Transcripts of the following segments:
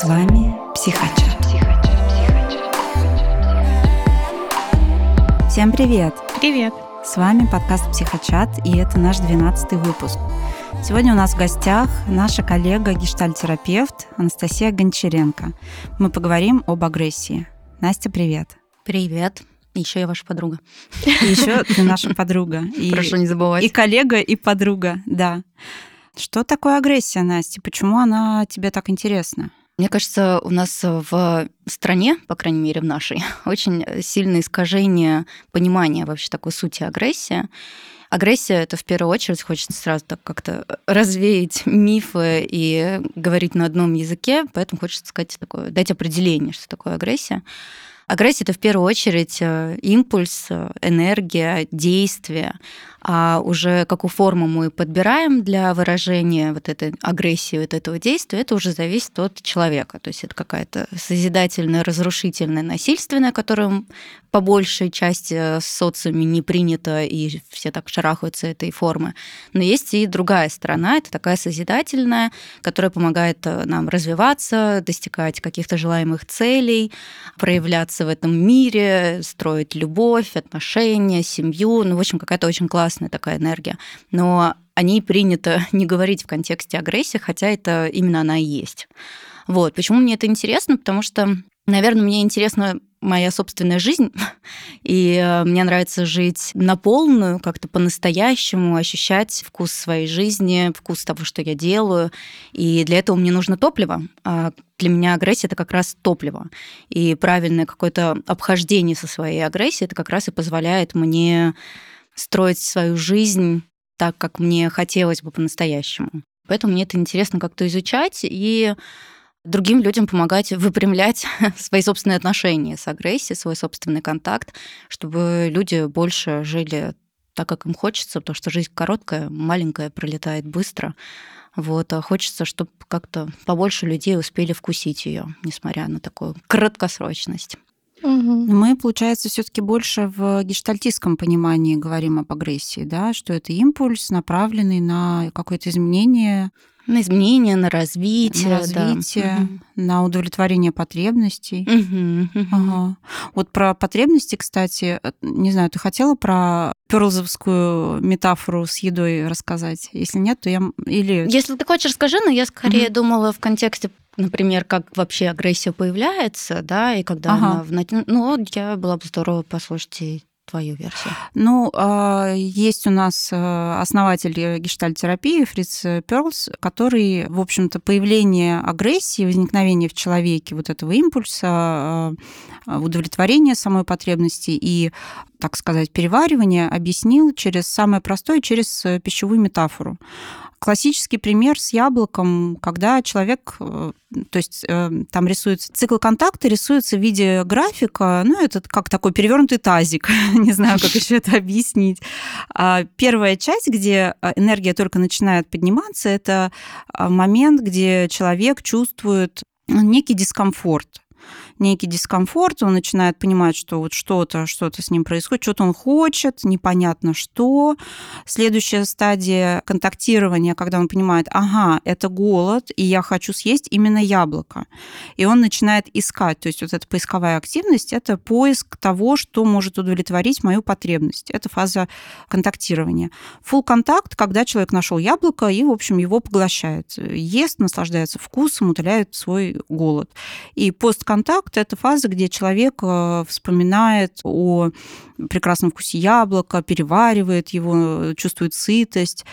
С вами Психачат. Всем привет! Привет! С вами подкаст Психочат, и это наш 12 выпуск. Сегодня у нас в гостях наша коллега гештальтерапевт Анастасия Гончаренко. Мы поговорим об агрессии. Настя, привет. Привет. Еще я ваша подруга. И еще ты наша подруга. И, Прошу не забывать. И коллега, и подруга, да. Что такое агрессия, Настя? Почему она тебе так интересна? Мне кажется, у нас в стране, по крайней мере в нашей, очень сильное искажение понимания вообще такой сути агрессии. Агрессия — это в первую очередь, хочется сразу так как-то развеять мифы и говорить на одном языке, поэтому хочется сказать такое, дать определение, что такое агрессия. Агрессия — это в первую очередь э, импульс, э, энергия, действие, а уже какую форму мы подбираем для выражения вот этой агрессии, вот этого действия, это уже зависит от человека. То есть это какая-то созидательная, разрушительная, насильственная, которую по большей части в социуме не принято, и все так шарахаются этой формы. Но есть и другая сторона, это такая созидательная, которая помогает э, нам развиваться, достигать каких-то желаемых целей, проявляться в этом мире, строить любовь, отношения, семью. Ну, в общем, какая-то очень классная такая энергия. Но о ней принято не говорить в контексте агрессии, хотя это именно она и есть. Вот. Почему мне это интересно? Потому что, наверное, мне интересна моя собственная жизнь, и э, мне нравится жить на полную, как-то по-настоящему, ощущать вкус своей жизни, вкус того, что я делаю. И для этого мне нужно топливо. А для меня агрессия это как раз топливо. И правильное какое-то обхождение со своей агрессией это как раз и позволяет мне строить свою жизнь так, как мне хотелось бы по-настоящему. Поэтому мне это интересно как-то изучать и другим людям помогать выпрямлять свои собственные отношения с агрессией, свой собственный контакт, чтобы люди больше жили так, как им хочется, потому что жизнь короткая, маленькая, пролетает быстро. Вот, а хочется, чтобы как-то побольше людей успели вкусить ее, несмотря на такую краткосрочность. Угу. Мы, получается, все-таки больше в гештальтистском понимании говорим об агрессии, да, что это импульс, направленный на какое-то изменение на изменение, на развитие, на, развитие, да. на удовлетворение потребностей. Угу, угу. Ага. Вот про потребности, кстати, э, не знаю, ты хотела про перлзовскую метафору с едой рассказать? Если нет, то я или. Если ты хочешь, расскажи, но я скорее угу. думала в контексте например, как вообще агрессия появляется, да, и когда ага. она в... Ну, я была бы здорово послушать твою версию? Ну, а, есть у нас э, основатель гештальтерапии Фриц Перлс, который, в общем-то, появление агрессии, возникновение в человеке вот этого импульса, э, удовлетворения самой потребности и так сказать, переваривание объяснил через самое простое, через э, пищевую метафору. Классический пример с яблоком, когда человек, э, то есть э, там рисуется цикл контакта, рисуется в виде графика, ну, это как такой перевернутый тазик, не знаю, как еще это объяснить. А первая часть, где энергия только начинает подниматься, это момент, где человек чувствует некий дискомфорт некий дискомфорт, он начинает понимать, что вот что-то, что-то с ним происходит, что-то он хочет, непонятно что. Следующая стадия контактирования, когда он понимает, ага, это голод, и я хочу съесть именно яблоко. И он начинает искать, то есть вот эта поисковая активность, это поиск того, что может удовлетворить мою потребность. Это фаза контактирования. Full контакт, когда человек нашел яблоко и, в общем, его поглощает. Ест, наслаждается вкусом, утоляет свой голод. И постконтакт фрукт – это фаза, где человек э, вспоминает о прекрасном вкусе яблока, переваривает его, чувствует сытость.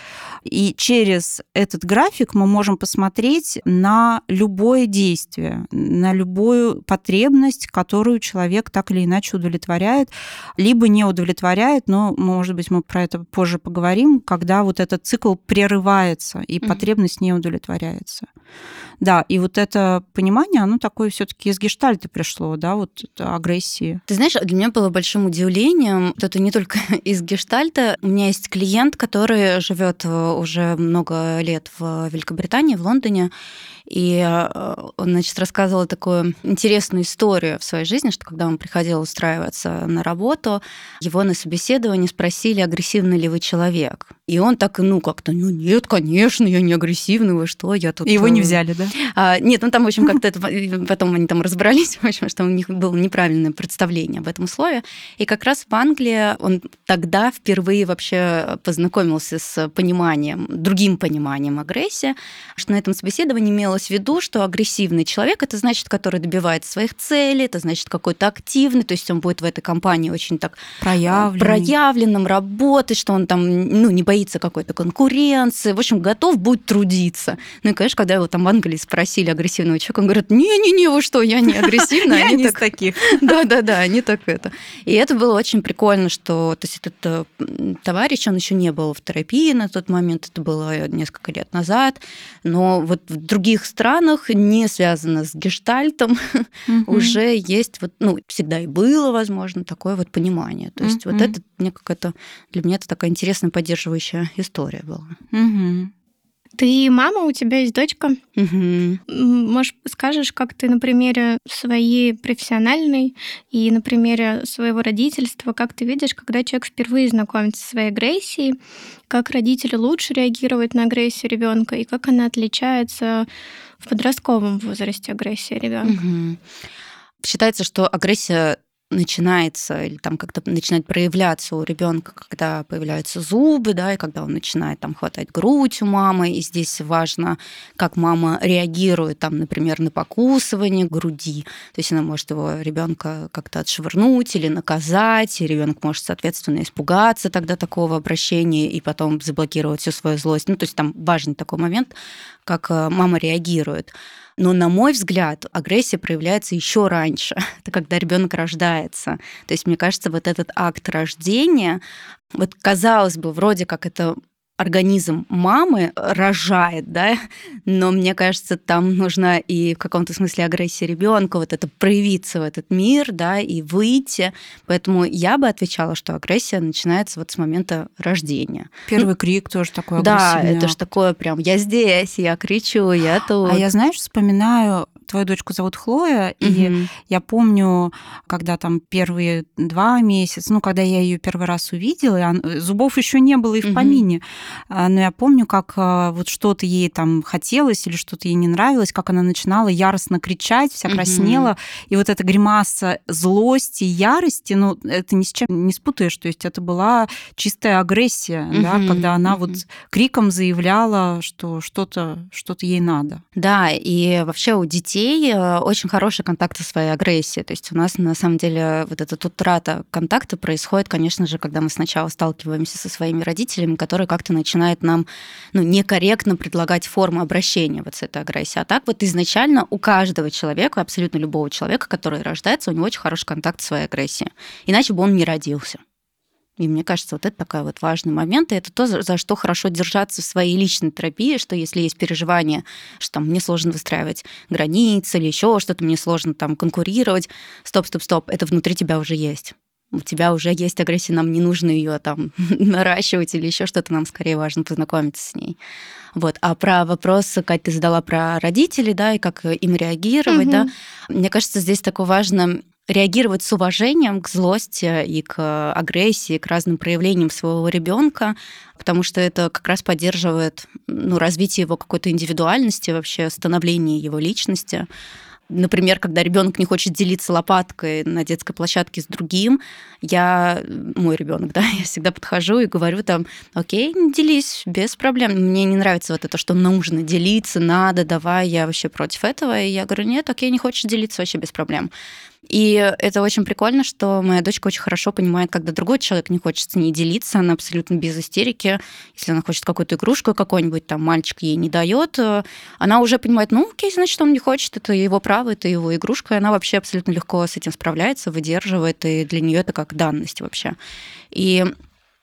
И через этот график мы можем посмотреть на любое действие, на любую потребность, которую человек так или иначе удовлетворяет, либо не удовлетворяет, но, может быть, мы про это позже поговорим, когда вот этот цикл прерывается и mm-hmm. потребность не удовлетворяется. Да, и вот это понимание, оно такое все таки из гештальта пришло, да, вот агрессии. Ты знаешь, для меня было большим удивлением, это не только из гештальта. У меня есть клиент, который живет уже много лет в Великобритании, в Лондоне, И э, он, значит, рассказывал такую интересную историю в своей жизни, что когда он приходил устраиваться на работу, его на собеседовании спросили, агрессивный ли вы человек. И он так, ну, как-то, ну, нет, конечно, я не агрессивный, вы что, я тут... И его не э, взяли, да? А, нет, ну, там, в общем, как-то это... Потом они там разобрались, в общем, что у них было неправильное представление об этом слове. И как раз в Англии он тогда впервые вообще познакомился с пониманием, другим пониманием агрессии, что на этом собеседовании имелось в виду, что агрессивный человек это значит, который добивается своих целей, это значит какой-то активный, то есть он будет в этой компании очень так проявленным, проявленным работать, что он там ну, не боится какой-то конкуренции, в общем, готов будет трудиться. Ну и, конечно, когда его там в Англии спросили агрессивного человека, он говорит, не-не-не, вы что, я не агрессивный. Я не таких. Да-да-да, они так это. И это было очень прикольно, что то есть этот э, товарищ, он еще не был в терапии на тот момент, это было несколько лет назад, но вот в других странах, не связано с гештальтом, угу. уже есть вот, ну, всегда и было, возможно, такое вот понимание. То есть угу. вот это мне как-то для меня это такая интересная поддерживающая история была. Угу. Ты мама, у тебя есть дочка. Угу. Может, скажешь, как ты на примере своей профессиональной и на примере своего родительства, как ты видишь, когда человек впервые знакомится со своей агрессией, как родители лучше реагируют на агрессию ребенка и как она отличается в подростковом возрасте агрессия ребенка? Угу. Считается, что агрессия начинается или там как-то начинает проявляться у ребенка, когда появляются зубы, да, и когда он начинает там хватать грудь у мамы, и здесь важно, как мама реагирует там, например, на покусывание груди, то есть она может его ребенка как-то отшвырнуть или наказать, и ребенок может, соответственно, испугаться тогда такого обращения и потом заблокировать всю свою злость. Ну, то есть там важный такой момент, как э, мама реагирует. Но, на мой взгляд, агрессия проявляется еще раньше. Это когда ребенок рождается. То есть, мне кажется, вот этот акт рождения, вот казалось бы, вроде как это организм мамы рожает, да, но мне кажется, там нужна и в каком-то смысле агрессия ребенка, вот это проявиться в этот мир, да, и выйти. Поэтому я бы отвечала, что агрессия начинается вот с момента рождения. Первый ну, крик тоже такой агрессивный. Да, это же такое прям, я здесь, я кричу, я тут. А я, знаешь, вспоминаю твою дочку зовут Хлоя, угу. и я помню, когда там первые два месяца, ну, когда я ее первый раз увидела, э, зубов еще не было и в угу. помине, а, но я помню, как а, вот что-то ей там хотелось или что-то ей не нравилось, как она начинала яростно кричать, вся краснела, угу. и вот эта гримаса злости, ярости, ну, это ни с чем не спутаешь, то есть это была чистая агрессия, угу. да, когда она угу. вот криком заявляла, что что-то что ей надо. Да, и вообще у детей детей э, очень хороший контакт со своей агрессией. То есть у нас на самом деле вот эта утрата контакта происходит, конечно же, когда мы сначала сталкиваемся со своими родителями, которые как-то начинают нам ну, некорректно предлагать форму обращения вот с этой агрессией. А так вот изначально у каждого человека, абсолютно любого человека, который рождается, у него очень хороший контакт с своей агрессией. Иначе бы он не родился. И мне кажется, вот это такой вот важный момент, и это то, за что хорошо держаться в своей личной терапии, что если есть переживание, что там мне сложно выстраивать границы или еще что-то, мне сложно там конкурировать, стоп, стоп, стоп, это внутри тебя уже есть. У тебя уже есть агрессия, нам не нужно ее там наращивать или еще что-то, нам скорее важно познакомиться с ней. Вот. А про вопрос, как ты задала про родителей, да, и как им реагировать, угу. да, мне кажется, здесь такое важно реагировать с уважением к злости и к агрессии, к разным проявлениям своего ребенка, потому что это как раз поддерживает ну, развитие его какой-то индивидуальности, вообще становление его личности. Например, когда ребенок не хочет делиться лопаткой на детской площадке с другим, я, мой ребенок, да, я всегда подхожу и говорю там, окей, делись, без проблем. Мне не нравится вот это, что нужно делиться, надо, давай, я вообще против этого. И я говорю, нет, окей, не хочешь делиться, вообще без проблем. И это очень прикольно, что моя дочка очень хорошо понимает, когда другой человек не хочет с ней делиться, она абсолютно без истерики. Если она хочет какую-то игрушку какой-нибудь, там мальчик ей не дает, э, она уже понимает, ну окей, значит, он не хочет, это его право, это его игрушка, и она вообще абсолютно легко с этим справляется, выдерживает, и для нее это как данность вообще. И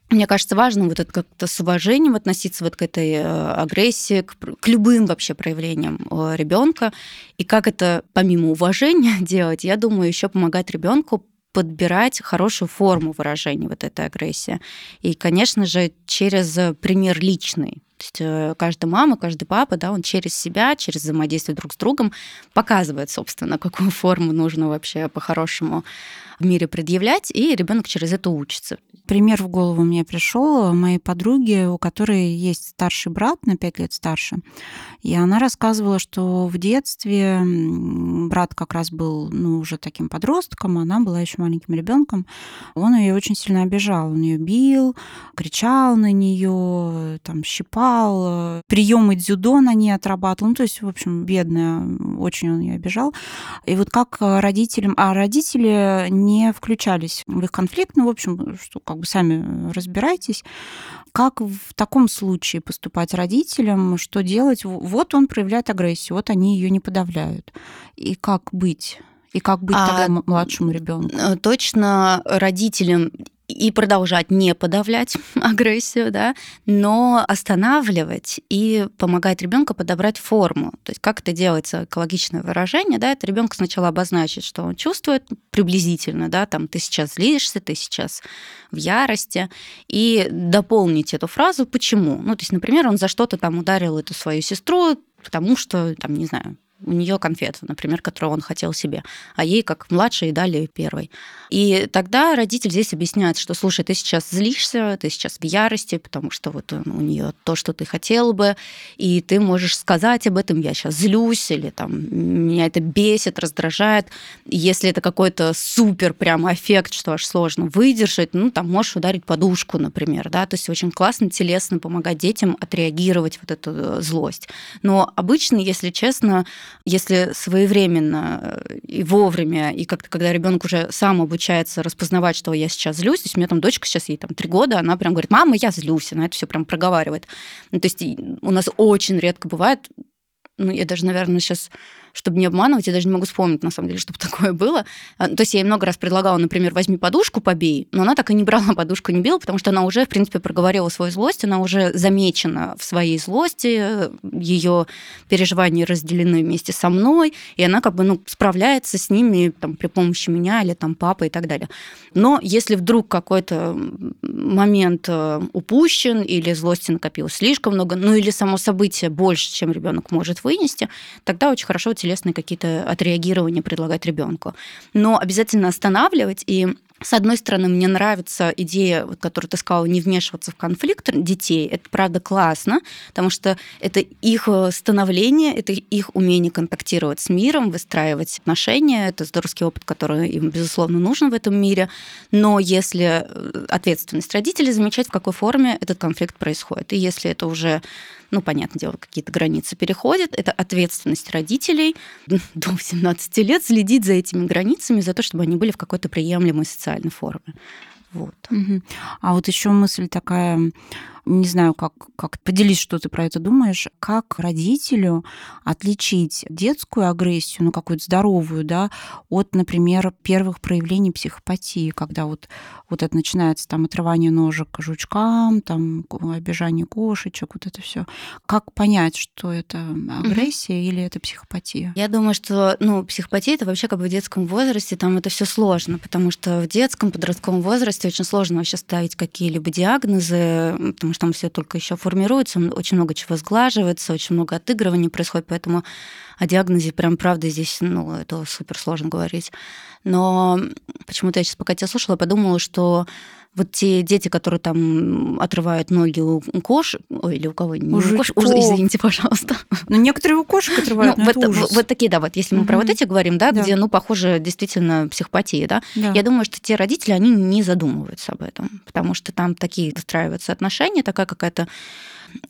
мне кажется, важно вот это как-то с уважением относиться вот к этой э, агрессии, к, к любым вообще проявлениям э, ребенка. И как это помимо уважения делать, я думаю, еще помогать ребенку подбирать хорошую форму выражения вот этой агрессии. И, конечно же, через пример личный. То есть э, каждая мама, каждый папа, да, он через себя, через взаимодействие друг с другом показывает, собственно, какую форму нужно вообще по-хорошему в мире предъявлять, и ребенок через это учится. Пример в голову мне пришел моей подруги, у которой есть старший брат на 5 лет старше. И она рассказывала, что в детстве брат как раз был ну, уже таким подростком, а она была еще маленьким ребенком. Он ее очень сильно обижал. Он ее бил, кричал на нее, там, щипал, приемы дзюдо на ней отрабатывал. Ну, то есть, в общем, бедная, очень он ее обижал. И вот как родителям... А родители не включались в их конфликт, ну, в общем, что как бы сами разбирайтесь. Как в таком случае поступать родителям, что делать? Вот он проявляет агрессию, вот они ее не подавляют. И как быть? И как быть а, тогда младшему ребенку? Э, точно родителям и продолжать не подавлять агрессию, да, но останавливать и помогать ребенку подобрать форму. То есть как это делается экологичное выражение, да, это ребенку сначала обозначить, что он чувствует приблизительно, да, там ты сейчас злишься, ты сейчас в ярости, и дополнить эту фразу почему. Ну, то есть, например, он за что-то там ударил эту свою сестру, потому что, там, не знаю, у нее конфета, например, которую он хотел себе, а ей, как младшей, дали первой. И тогда родитель здесь объясняет, что, слушай, ты сейчас злишься, ты сейчас в ярости, потому что вот у нее то, что ты хотел бы, и ты можешь сказать об этом, я сейчас злюсь, или там меня это бесит, раздражает. Если это какой-то супер прям эффект, что аж сложно выдержать, ну, там можешь ударить подушку, например, да, то есть очень классно, телесно помогать детям отреагировать вот эту э, злость. Но обычно, если честно, если своевременно э, и вовремя, и как-то, когда ребенок уже сам обучается распознавать, что я сейчас злюсь, то есть у меня там дочка сейчас ей там три года, она прям говорит, мама, я злюсь, она это все прям проговаривает. Ну, то есть у нас очень редко бывает, ну, я даже, наверное, сейчас чтобы не обманывать, я даже не могу вспомнить, на самом деле, чтобы такое было. А, то есть я ей много раз предлагала, например, возьми подушку, побей, но она так и не брала подушку, не била, потому что она уже, в принципе, проговорила свою злость, она уже замечена в своей злости, ее переживания разделены вместе со мной, и она как бы ну, справляется с ними там, при помощи меня или там папы и так далее. Но если вдруг какой-то момент э, упущен или злости накопилось слишком много, ну или само событие больше, чем ребенок может вынести, тогда очень хорошо телесные какие-то отреагирования предлагать ребенку. Но обязательно останавливать и с одной стороны, мне нравится идея, вот, которую ты сказала, не вмешиваться в конфликт детей. Это правда классно, потому что это их э, становление, это их умение контактировать с миром, выстраивать отношения. Это здоровский опыт, который им, безусловно, нужен в этом мире. Но если э, ответственность родителей, замечать, в какой форме этот конфликт происходит. И если это уже ну, понятное дело, какие-то границы переходят. Это ответственность родителей до 18 лет следить за этими границами, за то, чтобы они были в какой-то приемлемой социальной форме. Вот. Угу. А вот еще мысль такая не знаю, как, как поделись, что ты про это думаешь, как родителю отличить детскую агрессию, ну, какую-то здоровую, да, от, например, первых проявлений психопатии, когда вот, вот это начинается там отрывание ножек жучкам, там обижание кошечек, вот это все. Как понять, что это агрессия mm-hmm. или это психопатия? Я думаю, что, ну, психопатия это вообще как бы в детском возрасте, там это все сложно, потому что в детском, подростковом возрасте очень сложно вообще ставить какие-либо диагнозы, потому что там все только еще формируется, очень много чего сглаживается, очень много отыгрываний происходит, поэтому о диагнозе прям правда здесь, ну, это супер сложно говорить. Но почему-то я сейчас, пока тебя слушала, подумала, что вот те дети, которые там отрывают ноги у кошек, ой, или у кого не у кошек, извините, пожалуйста. Ну, некоторые у кошек отрывают, ну, вот, вот, вот такие, да, вот если мы угу. про вот эти говорим, да, да, где, ну, похоже, действительно психопатия, да? да, я думаю, что те родители, они не задумываются об этом, потому что там такие выстраиваются отношения, такая какая-то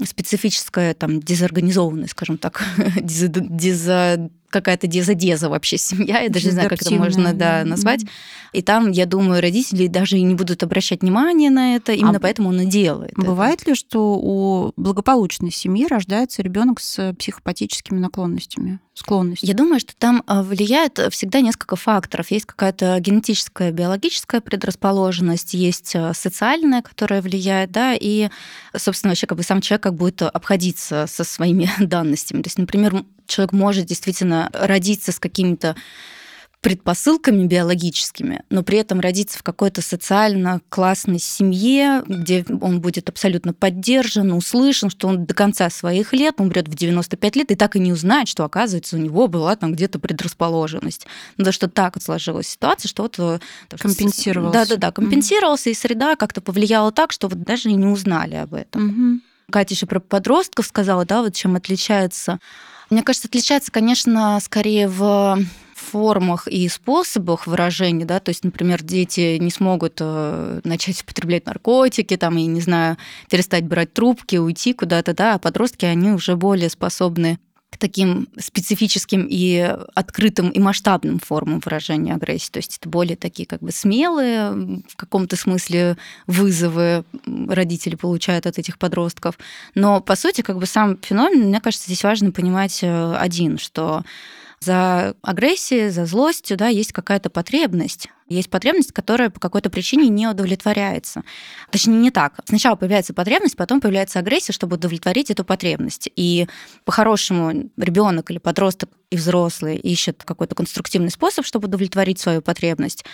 специфическая там дезорганизованная, скажем так, дез, дез, какая-то дезодеза вообще семья, я даже не знаю, как это можно да, назвать. И там, я думаю, родители даже и не будут обращать внимания на это, именно а поэтому он и делает. Бывает это. ли, что у благополучной семьи рождается ребенок с психопатическими наклонностями, склонностью? Я думаю, что там а, влияет всегда несколько факторов. Есть какая-то генетическая, биологическая предрасположенность, есть а, социальная, которая влияет, да, и, собственно, вообще как бы сам человек как будет обходиться со своими данностями. То есть, например, человек может действительно родиться с какими-то предпосылками биологическими, но при этом родиться в какой-то социально классной семье, где он будет абсолютно поддержан, услышан, что он до конца своих лет умрет в 95 лет и так и не узнает, что, оказывается, у него была там где-то предрасположенность. Ну, что так вот сложилась ситуация, что вот... Э, компенсировался. Да-да-да, компенсировался, mm-hmm. и среда как-то повлияла так, что вот даже и не узнали об этом. Mm-hmm. Катя еще про подростков сказала, да, вот чем отличается мне кажется, отличается, конечно, скорее в формах и способах выражения, да, то есть, например, дети не смогут э, начать употреблять наркотики, там, я не знаю, перестать брать трубки, уйти куда-то, да, а подростки, они уже более способны к таким специфическим и открытым и масштабным формам выражения агрессии. То есть это более такие как бы смелые в каком-то смысле вызовы родители получают от этих подростков. Но по сути как бы сам феномен, мне кажется, здесь важно понимать э, один, что за агрессией, за злостью, да, есть какая-то потребность. Есть потребность, которая по какой-то причине не удовлетворяется. Точнее, не так. Сначала появляется потребность, потом появляется агрессия, чтобы удовлетворить эту потребность. И по-хорошему ребенок или подросток и взрослый ищет какой-то конструктивный способ, чтобы удовлетворить свою потребность,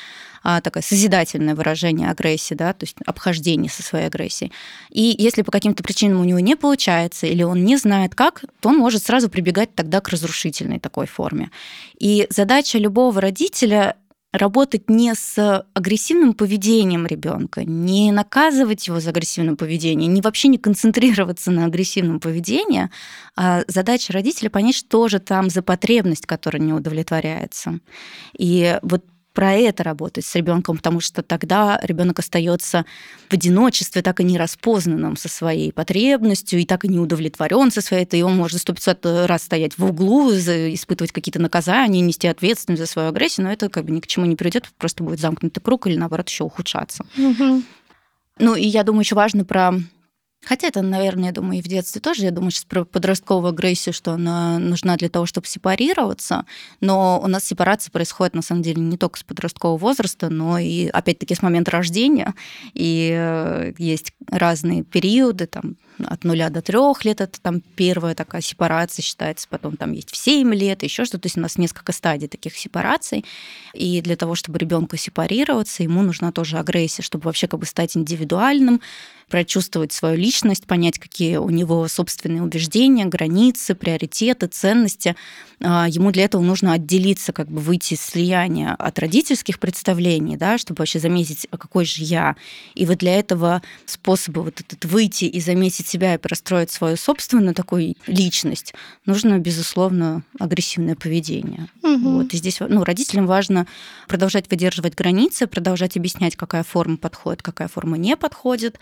а, такое созидательное выражение агрессии, да, то есть обхождение со своей агрессией. И если по каким-то причинам у него не получается или он не знает как, то он может сразу прибегать тогда к разрушительной такой форме. И задача любого родителя работать не с агрессивным поведением ребенка, не наказывать его за агрессивное поведение, не вообще не концентрироваться на агрессивном поведении, а задача родителя понять, что же там за потребность, которая не удовлетворяется. И вот про это работать с ребенком, потому что тогда ребенок остается в одиночестве, так и не распознанным со своей потребностью, и так и не удовлетворен со своей, и он может 150 раз стоять в углу, испытывать какие-то наказания, нести ответственность за свою агрессию, но это как бы ни к чему не приведет, просто будет замкнутый круг или наоборот еще ухудшаться. Угу. Ну и я думаю, еще важно про Хотя это, наверное, я думаю, и в детстве тоже. Я думаю сейчас про подростковую агрессию, что она нужна для того, чтобы сепарироваться. Но у нас сепарация происходит, на самом деле, не только с подросткового возраста, но и, опять-таки, с момента рождения. И э, есть разные периоды, там, от нуля до трех лет это там первая такая сепарация считается, потом там есть в 7 лет, еще что-то. То есть у нас несколько стадий таких сепараций. И для того, чтобы ребенку сепарироваться, ему нужна тоже агрессия, чтобы вообще как бы стать индивидуальным, прочувствовать свою личность, понять, какие у него собственные убеждения, границы, приоритеты, ценности. А, ему для этого нужно отделиться, как бы выйти из слияния от родительских представлений, да, чтобы вообще заметить, а какой же я. И вот для этого способа вот этот выйти и заметить себя и простроить свою собственную такую личность, нужно, безусловно, агрессивное поведение. Угу. Вот. И здесь ну, родителям важно продолжать выдерживать границы, продолжать объяснять, какая форма подходит, какая форма не подходит,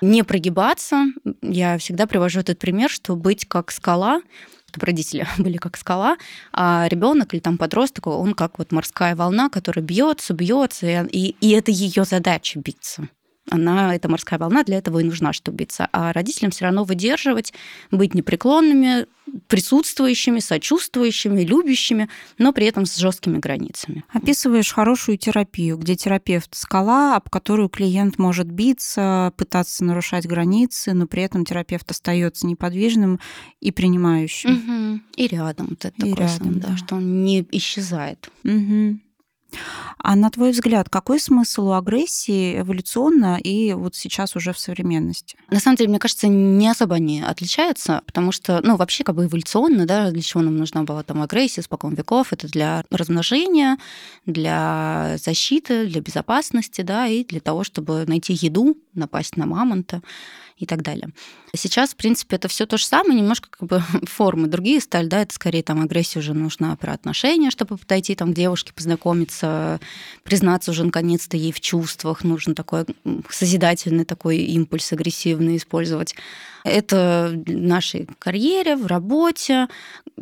не прогибаться. Я всегда привожу этот пример, что быть как скала, чтобы родители были как скала, а ребенок или там подросток, он как вот морская волна, которая бьется, бьется, и, и это ее задача биться она, эта морская волна для этого и нужна, чтобы биться. А родителям все равно выдерживать, быть непреклонными, присутствующими, сочувствующими, любящими, но при этом с жесткими границами. Описываешь хорошую терапию, где терапевт скала, об которую клиент может биться, пытаться нарушать границы, но при этом терапевт остается неподвижным и принимающим. Угу. И рядом. Вот это и рядом, да, да, что он не исчезает. Угу. А на твой взгляд, какой смысл у агрессии эволюционно и вот сейчас уже в современности? На самом деле, мне кажется, не особо они отличаются, потому что, ну, вообще как бы эволюционно, да, для чего нам нужна была там агрессия спокон веков, это для размножения, для защиты, для безопасности, да, и для того, чтобы найти еду, напасть на мамонта и так далее. Сейчас, в принципе, это все то же самое, немножко как бы формы другие стали, да, это скорее там агрессия уже нужна про отношения, чтобы подойти там к девушке, познакомиться, признаться уже наконец-то ей в чувствах, нужно такой созидательный такой импульс агрессивный использовать. Это в нашей карьере, в работе.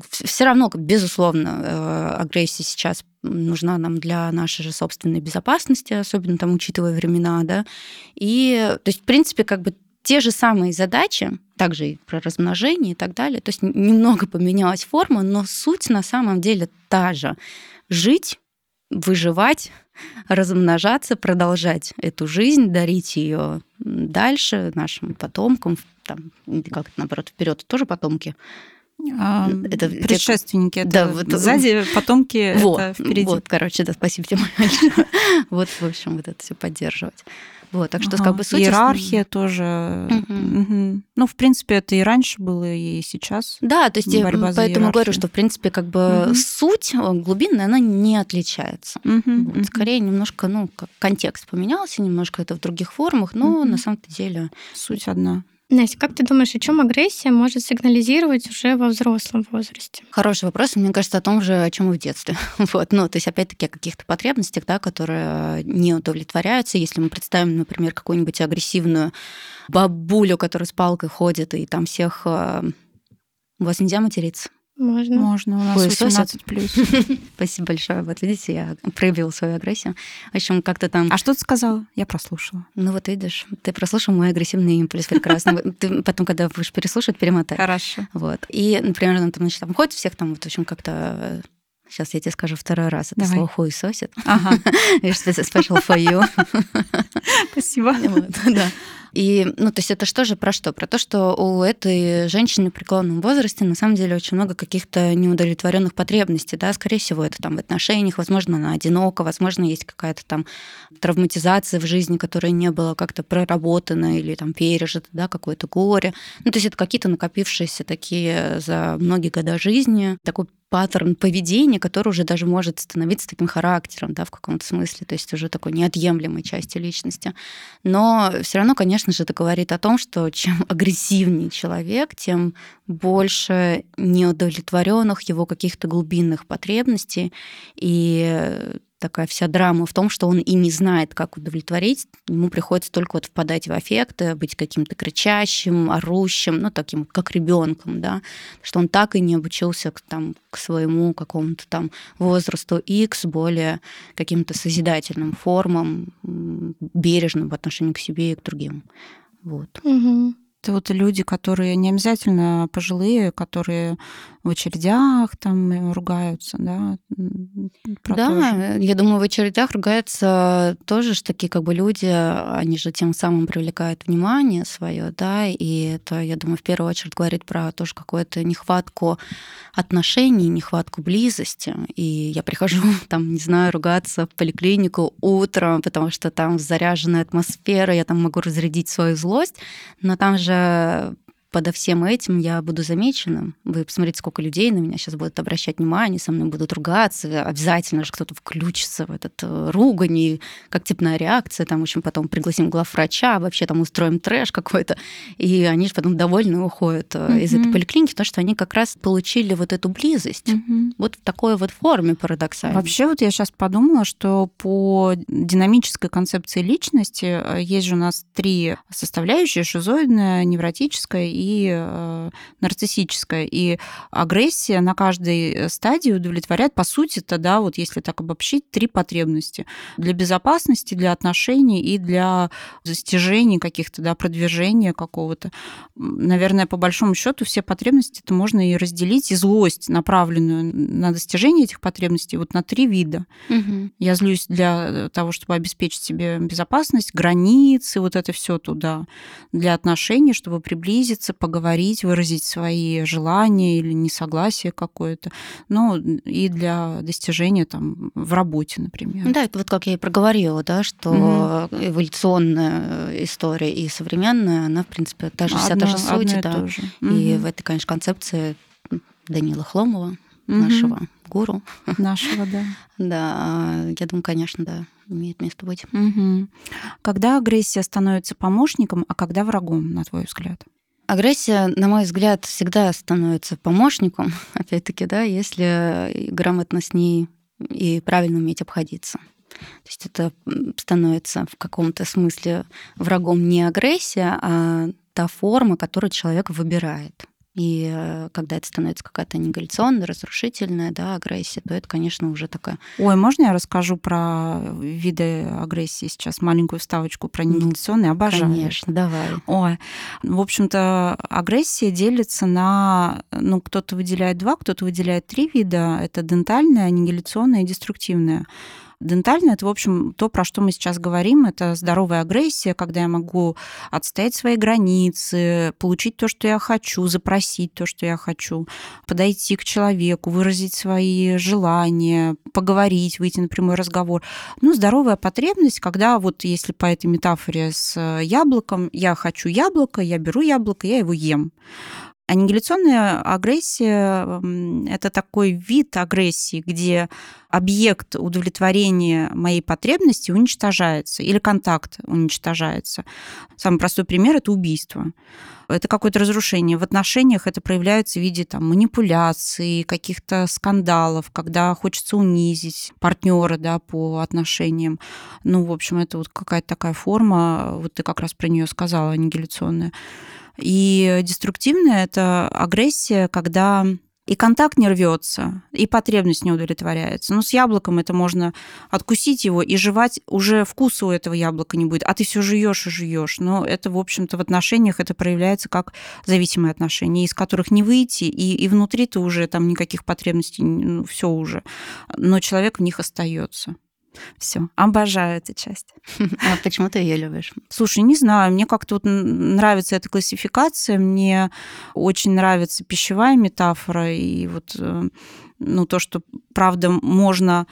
Все равно, безусловно, э, агрессия сейчас нужна нам для нашей же собственной безопасности, особенно там учитывая времена, да. И, то есть, в принципе, как бы те же самые задачи, также и про размножение и так далее. То есть немного поменялась форма, но суть на самом деле та же. Жить, выживать, размножаться, продолжать эту жизнь, дарить ее дальше нашим потомкам, там, как наоборот, вперед тоже потомки А, Это предшественники, это Да, вот- сзади, потомки Вот, это впереди. вот, короче, да, спасибо тебе большое. Вот, в общем, вот это все поддерживать. Вот, так что Ага. как бы суть... Иерархия тоже. Мгм. Мгм. Ну, в принципе, это и раньше было, и сейчас. Да, то есть я борьба за поэтому говорю, иерархию. что, в принципе, как бы Мгм. суть э, глубинная, она не отличается. Мгм, Вот, мгм. Скорее, немножко, ну, как контекст поменялся, немножко это в других формах, но Мгм. на самом-то деле... Суть одна. Настя, как ты думаешь, о чем агрессия может сигнализировать уже во взрослом возрасте? Хороший вопрос, мне кажется, о том же, о чем и в детстве. Вот. Ну, то есть, опять-таки, о каких-то потребностях, да, которые не удовлетворяются. Если мы представим, например, какую-нибудь агрессивную бабулю, которая с палкой ходит, и там всех... э, У вас нельзя материться? Можно. Можно, у нас Хуесосят. 18 плюс. Спасибо большое. Вот видите, я проявила свою агрессию. В общем, как-то там... А что ты сказала? Я прослушала. Ну вот видишь, ты прослушал мой агрессивный импульс прекрасно. Ты потом, когда будешь переслушать, перемотай. Хорошо. Вот. И, например, она там, значит, там ходит всех там, вот, в общем, как-то... Сейчас я тебе скажу второй раз. Это Давай. слово хуесосит. Ага, Видишь, special for you. спасибо. Вот, да. И, ну, то есть это что же про что? Про то, что у этой женщины в преклонном возрасте на самом деле очень много каких-то неудовлетворенных потребностей, да, скорее всего, это там в отношениях, возможно, она одинока, возможно, есть какая-то там травматизация в жизни, которая не была как-то проработана или там пережита, да, какое-то горе. Ну, то есть это какие-то накопившиеся такие за многие года жизни, такой паттерн поведения, который уже даже может становиться таким характером, да, в каком-то смысле, то есть уже такой неотъемлемой части личности. Но все равно, конечно же, это говорит о том, что чем агрессивнее человек, тем больше неудовлетворенных его каких-то глубинных потребностей. И такая вся драма в том, что он и не знает, как удовлетворить. Ему приходится только вот впадать в аффекты, быть каким-то кричащим, орущим, ну, таким, как ребенком, да, что он так и не обучился к, там, к своему какому-то там возрасту X, более каким-то созидательным формам, бережным по отношению к себе и к другим. Вот. Это вот люди, которые не обязательно пожилые, которые в очередях там э, ругаются, да? Да, я думаю, в очередях ругаются тоже ж такие как бы люди, они же тем самым привлекают внимание свое, да, и это, я думаю, в первую очередь говорит про тоже какую-то нехватку отношений, нехватку близости. И я прихожу там, не знаю, ругаться в поликлинику утром, потому что там заряженная атмосфера, я там могу разрядить свою злость, но там же подо всем этим я буду замеченным. Вы посмотрите, сколько людей на меня сейчас будут обращать внимание, со мной будут ругаться. Обязательно же кто-то включится в этот э, ругань, и как типная реакция. Там, в общем, потом пригласим главврача, вообще там устроим трэш какой-то. И они же потом довольны уходят э, из этой поликлиники, потому что они как раз получили вот эту близость. Мгм. Вот в такой вот форме парадоксально. Вообще, вот я сейчас подумала, что по динамической концепции личности э, есть же у нас три составляющие: шизоидная, невротическая и э, нарциссическая. И агрессия на каждой стадии удовлетворяет, по сути-то, да, вот если так обобщить, три потребности. Для безопасности, для отношений и для достижений каких-то, да, продвижения какого-то. Наверное, по большому счету все потребности это можно и разделить, и злость, направленную на достижение этих потребностей, вот на три вида. Мгм. Я злюсь для того, чтобы обеспечить себе безопасность, границы, вот это все туда. Для отношений, чтобы приблизиться, поговорить, выразить свои желания или несогласие какое-то. Ну, и для достижения там в работе, например. Да, это вот как я и проговорила, да, что эволюционная история и современная, она, в принципе, та же вся та же суть, да. то же. И в этой, конечно, концепции Данила Хломова, нашего гуру, Нашего, да. да, я думаю, конечно, да, имеет место быть. Мгм. Когда агрессия становится помощником, а когда врагом, на твой взгляд? Агрессия, на мой взгляд, всегда становится помощником, опять-таки, да, если грамотно с ней и правильно уметь обходиться. То есть это становится в каком-то смысле врагом не агрессия, а та форма, которую человек выбирает. И э, когда это становится какая-то аннигиляционная, разрушительная да, агрессия, то это, конечно, уже такая... Ой, можно я расскажу про виды агрессии сейчас? Маленькую вставочку про негиляционные. Обожаю. Конечно, давай. Ой, в общем-то, агрессия делится на, ну, кто-то выделяет два, кто-то выделяет три вида. Это дентальная, аннигиляционная и деструктивная. Дентально это, в общем, то, про что мы сейчас говорим, это здоровая агрессия, когда я могу отстоять свои границы, получить то, что я хочу, запросить то, что я хочу, подойти к человеку, выразить свои желания, поговорить, выйти на прямой разговор. Ну, здоровая потребность, когда вот если по этой метафоре с яблоком, я хочу яблоко, я беру яблоко, я его ем. Аннигиляционная агрессия – это такой вид агрессии, где объект удовлетворения моей потребности уничтожается или контакт уничтожается. Самый простой пример – это убийство. Это какое-то разрушение. В отношениях это проявляется в виде там, манипуляций, каких-то скандалов, когда хочется унизить партнера да, по отношениям. Ну, в общем, это вот какая-то такая форма, вот ты как раз про нее сказала, аннигиляционная. И деструктивная это агрессия, когда и контакт не рвется, и потребность не удовлетворяется. Ну, с яблоком это можно откусить его и жевать, уже вкуса у этого яблока не будет, а ты все жуешь и жуешь. Но это, в общем-то, в отношениях это проявляется как зависимые отношения, из которых не выйти, и, и внутри ты уже там никаких потребностей, ну, все уже. Но человек в них остается. Все, обожаю эту часть. А почему ты ее любишь? Слушай, не знаю, мне как-то вот нравится эта классификация, мне очень нравится пищевая метафора и вот э, ну, то, что, правда, можно...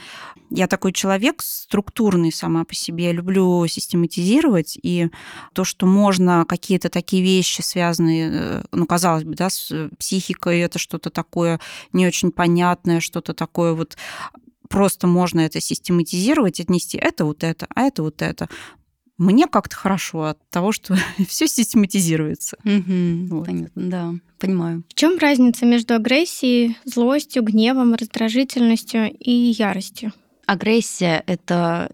Я такой человек структурный сама по себе, я люблю систематизировать, и то, что можно какие-то такие вещи, связанные, э, ну, казалось бы, да, с психикой, это что-то такое не очень понятное, что-то такое вот просто можно это систематизировать, отнести. Это вот это, а это вот это. Мне как-то хорошо от того, что все систематизируется. Угу, вот. Понятно, да, понимаю. В чем разница между агрессией, злостью, гневом, раздражительностью и яростью? Агрессия это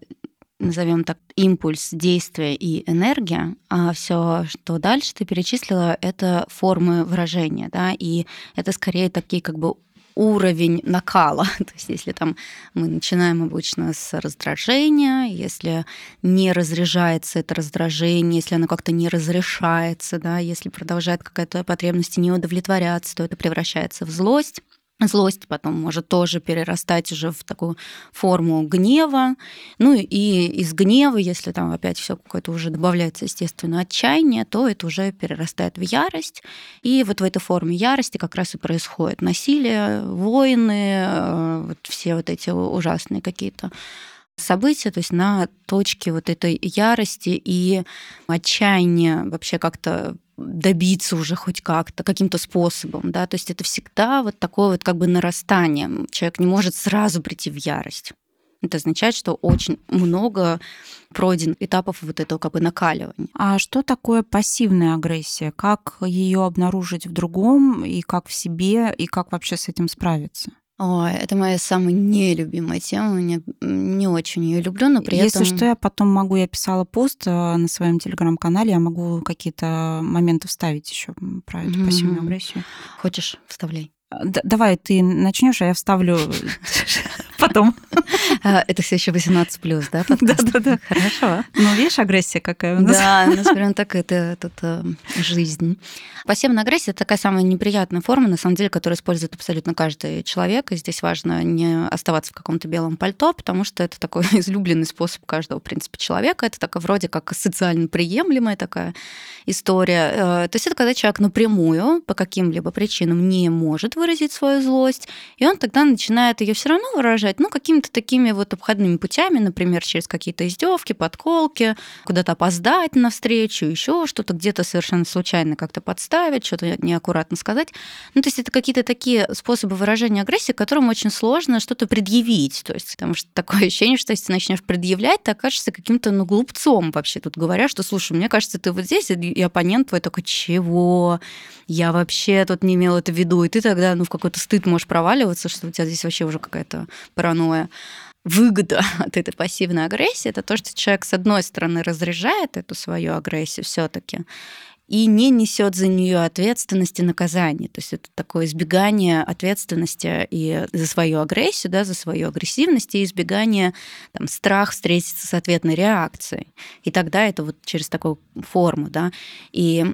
назовем так, импульс, действие и энергия, а все, что дальше ты перечислила, это формы выражения, да, и это скорее такие как бы уровень накала. То есть если там мы начинаем обычно с раздражения, если не разряжается это раздражение, если оно как-то не разрешается, да, если продолжает какая-то потребность не удовлетворяться, то это превращается в злость. Злость потом может тоже перерастать уже в такую форму гнева. Ну и из гнева, если там опять все какое-то уже добавляется, естественно, отчаяние, то это уже перерастает в ярость. И вот в этой форме ярости как раз и происходит насилие, войны, э, вот все вот эти ужасные какие-то события, то есть на точке вот этой ярости и отчаяния вообще как-то добиться уже хоть как-то, каким-то способом, да, то есть это всегда вот такое вот как бы нарастание. Человек не может сразу прийти в ярость. Это означает, что очень много пройден этапов вот этого как бы накаливания. А что такое пассивная агрессия? Как ее обнаружить в другом, и как в себе, и как вообще с этим справиться? Ой, это моя самая нелюбимая тема. Я не очень ее люблю, но при Если этом... что, я потом могу, я писала пост э, на своем телеграм-канале, я могу какие-то моменты вставить еще про эту mm-hmm. пассивную агрессию. Хочешь, вставляй. Д- давай ты начнешь, а я вставлю потом. А, это все еще 18 плюс, да? Да, да, да. Хорошо. Ну, видишь, агрессия какая у нас. Да, у нас прям так это тут э, жизнь. Пассивная агрессия это такая самая неприятная форма, на самом деле, которую использует абсолютно каждый человек. И здесь важно не оставаться в каком-то белом пальто, потому что это такой излюбленный способ каждого, в принципе, человека. Это такая вроде как социально приемлемая такая история. Э, то есть это когда человек напрямую по каким-либо причинам не может выразить свою злость, и он тогда начинает ее все равно выражать, ну, какими-то такими вот обходными путями, например, через какие-то издевки, подколки, куда-то опоздать на встречу, еще что-то где-то совершенно случайно как-то подставить, что-то неаккуратно сказать. Ну, то есть это какие-то такие способы выражения агрессии, которым очень сложно что-то предъявить. То есть потому что такое ощущение, что если ты начнешь предъявлять, ты окажешься каким-то ну, глупцом вообще тут говоря, что, слушай, мне кажется, ты вот здесь, и оппонент твой такой, чего? Я вообще тут не имел это в виду. И ты тогда ну, в какой-то стыд можешь проваливаться, что у тебя здесь вообще уже какая-то паранойя выгода от этой пассивной агрессии это то, что человек с одной стороны разряжает эту свою агрессию все-таки и не несет за нее ответственности и наказания. То есть это такое избегание ответственности и за свою агрессию, да, за свою агрессивность и избегание там, страх встретиться с ответной реакцией. И тогда это вот через такую форму. Да. И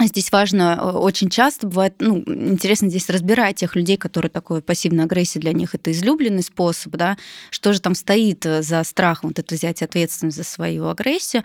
Здесь важно, э, очень часто бывает, ну, интересно здесь разбирать тех людей, которые такой пассивная агрессия для них это излюбленный способ, да, что же там стоит э, за страхом вот это взять ответственность за свою агрессию.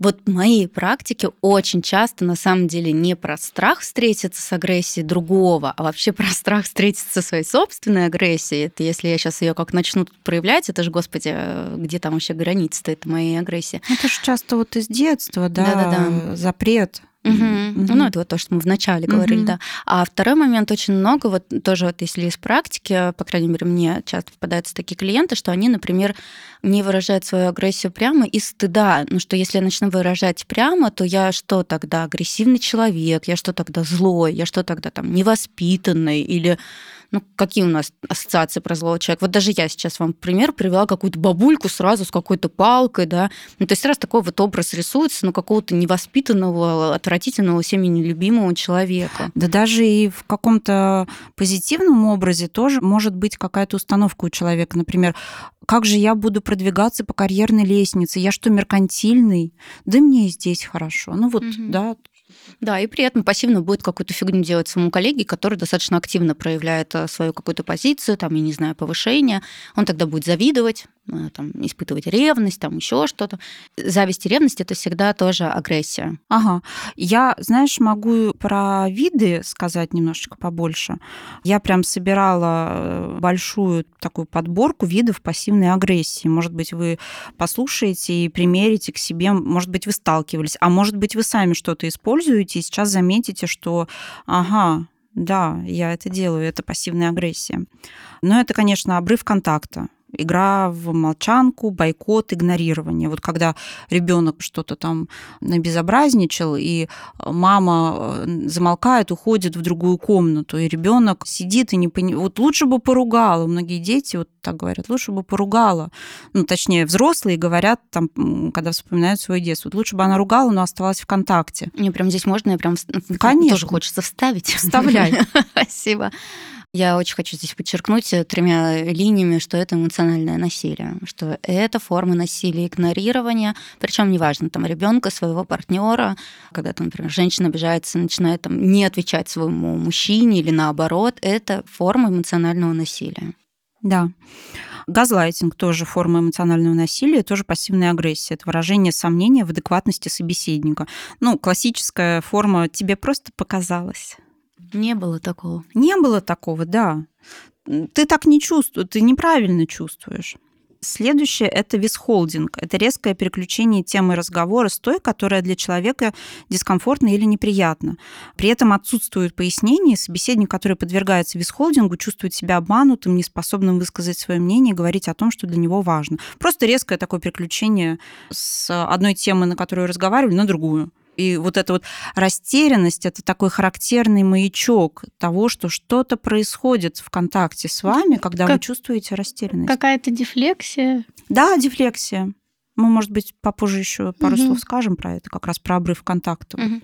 Вот в моей практике очень часто на самом деле не про страх встретиться с агрессией другого, а вообще про страх встретиться со своей собственной агрессией. Это если я сейчас ее как начну проявлять, это же, господи, э, где там вообще граница-то этой моей агрессии? Это же часто вот из детства, да, Да-да-да. запрет Угу. Угу. Ну, это вот то, что мы вначале говорили, угу. да. А второй момент очень много, вот тоже вот если из практики, по крайней мере, мне часто попадаются такие клиенты, что они, например, не выражают свою агрессию прямо из стыда. Ну, что если я начну выражать прямо, то я что тогда, агрессивный человек, я что тогда злой, я что тогда там невоспитанный или ну, какие у нас ассоциации про злого человека? Вот даже я сейчас вам пример привела какую-то бабульку сразу с какой-то палкой, да. Ну, то есть раз такой вот образ рисуется, ну, какого-то невоспитанного, отвратительного, всеми нелюбимого человека. Да даже и в каком-то позитивном образе тоже может быть какая-то установка у человека. Например, как же я буду продвигаться по карьерной лестнице? Я что, меркантильный? Да мне и здесь хорошо. Ну вот, угу. да, да, и при этом пассивно будет какую-то фигню делать своему коллеге, который достаточно активно проявляет э, свою какую-то позицию, там, я не знаю, повышение. Он тогда будет завидовать, там, испытывать ревность, там еще что-то. Зависть и ревность это всегда тоже агрессия. Ага. Я, знаешь, могу про виды сказать немножечко побольше. Я прям собирала э, большую такую подборку видов пассивной агрессии. Может быть, вы послушаете и примерите к себе, может быть, вы сталкивались, а может быть, вы сами что-то используете, и сейчас заметите, что, ага, да, я это делаю, это пассивная агрессия. Но это, конечно, обрыв контакта игра в молчанку, бойкот, игнорирование. Вот когда ребенок что-то там набезобразничал, и мама э, замолкает, уходит в другую комнату, и ребенок сидит и не понимает. Вот лучше бы поругала. Многие дети вот так говорят, лучше бы поругала. Ну, точнее, взрослые говорят, там, когда вспоминают свое детство, вот лучше бы она ругала, но оставалась в контакте. Мне прям здесь можно, я прям Конечно. тоже хочется вставить. Вставляй. Спасибо. Я очень хочу здесь подчеркнуть э, тремя линиями, что это эмоциональное насилие, что это форма насилия, игнорирования, причем неважно, там ребенка, своего партнера, когда там, например, женщина обижается, начинает там не отвечать своему мужчине или наоборот, это форма эмоционального насилия. Да. Газлайтинг тоже форма эмоционального насилия, тоже пассивная агрессия. Это выражение сомнения в адекватности собеседника. Ну, классическая форма «тебе просто показалось». Не было такого. Не было такого, да. Ты так не чувствуешь, ты неправильно чувствуешь. Следующее – это висхолдинг. Это резкое переключение темы разговора с той, которая для человека дискомфортна или неприятна. При этом отсутствует пояснение. Собеседник, который подвергается висхолдингу, чувствует себя обманутым, неспособным высказать свое мнение, говорить о том, что для него важно. Просто резкое такое переключение с одной темы, на которую разговаривали, на другую. И вот эта вот растерянность, это такой характерный маячок того, что что-то происходит в контакте с вами, когда как, вы чувствуете растерянность. Какая-то дефлексия? Да, дефлексия. Мы, может быть, попозже еще пару угу. слов скажем про это, как раз про обрыв контакта. Угу.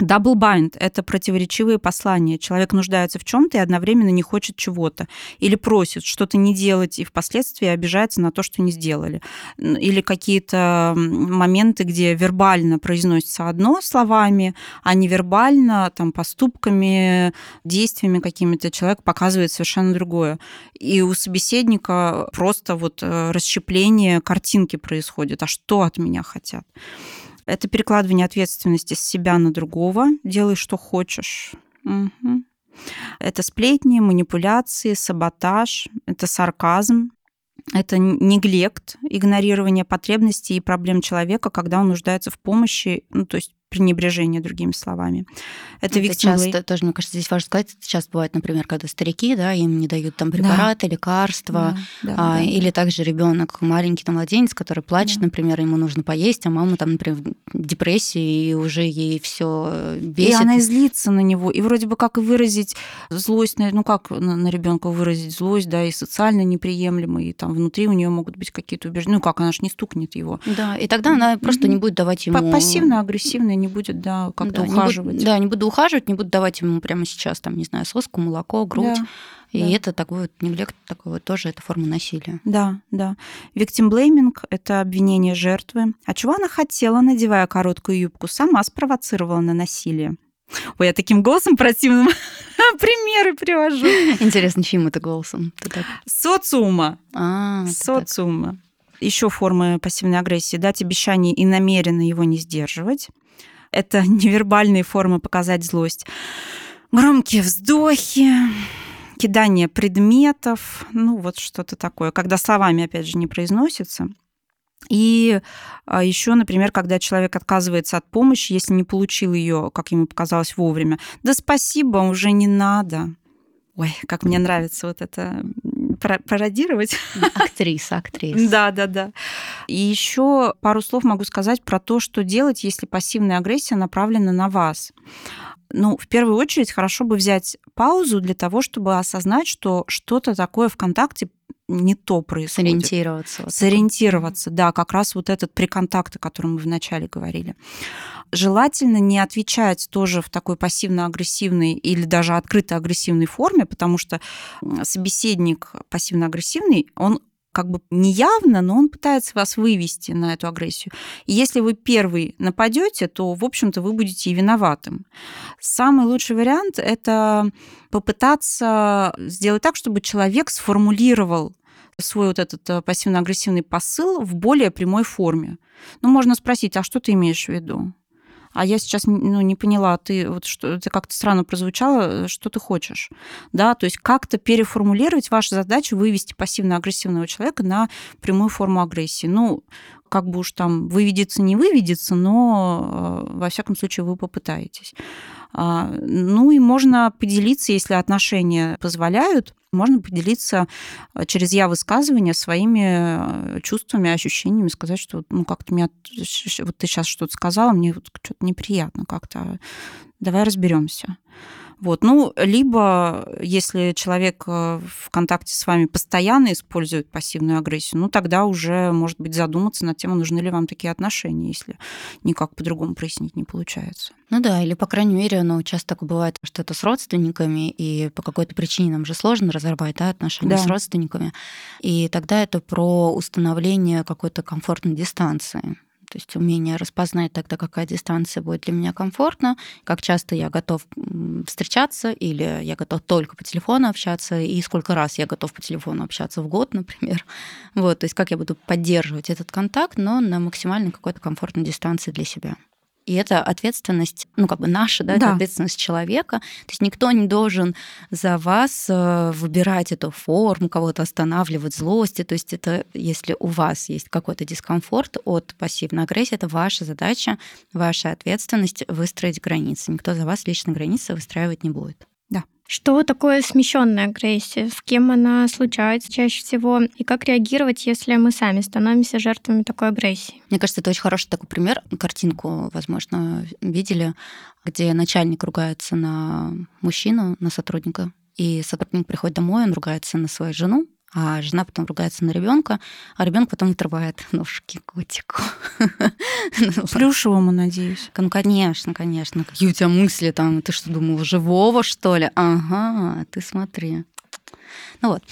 Bind – это противоречивые послания. Человек нуждается в чем-то и одновременно не хочет чего-то. Или просит что-то не делать и впоследствии обижается на то, что не сделали. Или какие-то моменты, где вербально произносится одно словами, а невербально, там, поступками, действиями какими-то человек показывает совершенно другое. И у собеседника просто вот э, расщепление картинки происходит. А что от меня хотят? Это перекладывание ответственности с себя на другого. Делай, что хочешь. Угу. Это сплетни, манипуляции, саботаж, это сарказм, это неглект, игнорирование потребностей и проблем человека, когда он нуждается в помощи, ну, то есть пренебрежение, другими словами. Это, это часто, тоже, мне кажется, здесь важно сказать, это часто бывает, например, когда старики, да, им не дают там препараты, да. лекарства, да, да, а, да. или также ребенок маленький там младенец, который плачет, да. например, ему нужно поесть, а мама там, например, в депрессии, и уже ей все бесит. И она злится на него, и вроде бы как выразить злость, ну как на, на ребенка выразить злость, да, и социально неприемлемый, и там внутри у нее могут быть какие-то убеждения, ну как, она же не стукнет его. Да, и тогда она просто не будет давать ему... Пассивно-агрессивное не будет, да, как-то Да, не ухаживать. буду, да, не буду ухаживать, не буду давать ему прямо сейчас, там, не знаю, соску, молоко, грудь. Да, И да. это такой вот неглект, такой вот тоже это форма насилия. Да, да. Victim blaming – это обвинение жертвы. А чего она хотела, надевая короткую юбку? Сама спровоцировала на насилие. Ой, я таким голосом противным примеры привожу. Интересно, чьим это голосом? Так... Социума. А, так. Социума. Еще формы пассивной агрессии. Дать обещание и намеренно его не сдерживать. Это невербальные формы показать злость. Громкие вздохи, кидание предметов, ну вот что-то такое, когда словами, опять же, не произносится. И еще, например, когда человек отказывается от помощи, если не получил ее, как ему показалось, вовремя. Да спасибо, уже не надо. Ой, как мне нравится вот это пародировать. Актриса, актриса. Да, да, да. И еще пару слов могу сказать про то, что делать, если пассивная агрессия направлена на вас. Ну, в первую очередь, хорошо бы взять паузу для того, чтобы осознать, что что-то такое в контакте не то происходит. Сориентироваться. вот Сориентироваться, да, как раз вот этот приконтакт, о котором мы вначале говорили. Желательно не отвечать тоже в такой пассивно-агрессивной или даже открыто-агрессивной форме, потому что собеседник пассивно-агрессивный, он как бы неявно, но он пытается вас вывести на эту агрессию. И если вы первый нападете, то, в общем-то, вы будете и виноватым. Самый лучший вариант – это попытаться сделать так, чтобы человек сформулировал свой вот этот э, пассивно-агрессивный посыл в более прямой форме. Ну, можно спросить, а что ты имеешь в виду? А я сейчас ну, не поняла, ты вот что это как-то странно прозвучало, что ты хочешь, да, то есть как-то переформулировать вашу задачу вывести пассивно-агрессивного человека на прямую форму агрессии. Ну, как бы уж там выведется, не выведется, но э, во всяком случае вы попытаетесь. А, Ну и можно поделиться, если отношения позволяют, можно поделиться э, через я высказывания своими э, чувствами, ощущениями, сказать, что ну как-то меня вот ты сейчас что-то сказала, мне вот что-то неприятно как-то. Давай разберемся. Вот. Ну, либо, если человек э, в контакте с вами постоянно использует пассивную агрессию, ну, тогда уже, может быть, задуматься над тем, нужны ли вам такие отношения, если никак по-другому прояснить не получается. Ну да, или, по крайней мере, ну, часто такое бывает, что это с родственниками, и по какой-то причине нам же сложно разорвать да, отношения Да. с родственниками. И тогда это про установление какой-то комфортной дистанции. То есть умение распознать тогда, какая дистанция будет для меня комфортна, как часто я готов встречаться, или я готов только по телефону общаться, и сколько раз я готов по телефону общаться в год, например. Вот, то есть как я буду поддерживать этот контакт, но на максимально какой-то комфортной дистанции для себя. И это ответственность, ну, как бы наша, да, это Да. ответственность человека. То есть никто не должен за вас э, выбирать эту форму, кого-то останавливать злости. То есть это, если у вас есть какой-то дискомфорт от пассивной агрессии, это ваша задача, ваша ответственность выстроить границы. Никто за вас лично границы выстраивать не будет. Что такое смещенная агрессия? С кем она случается чаще всего? И как реагировать, если мы сами становимся жертвами такой агрессии? Мне кажется, это очень хороший такой пример. Картинку, возможно, видели, где начальник ругается на мужчину, на сотрудника, и сотрудник приходит домой, он ругается на свою жену, а жена потом ругается на ребенка, а ребенок потом отрывает ножки котику. Плюшевому, надеюсь. Ну, конечно, конечно. Какие у тебя мысли там? Ты что, думал, живого, что ли? Ага, ты смотри. Ну вот,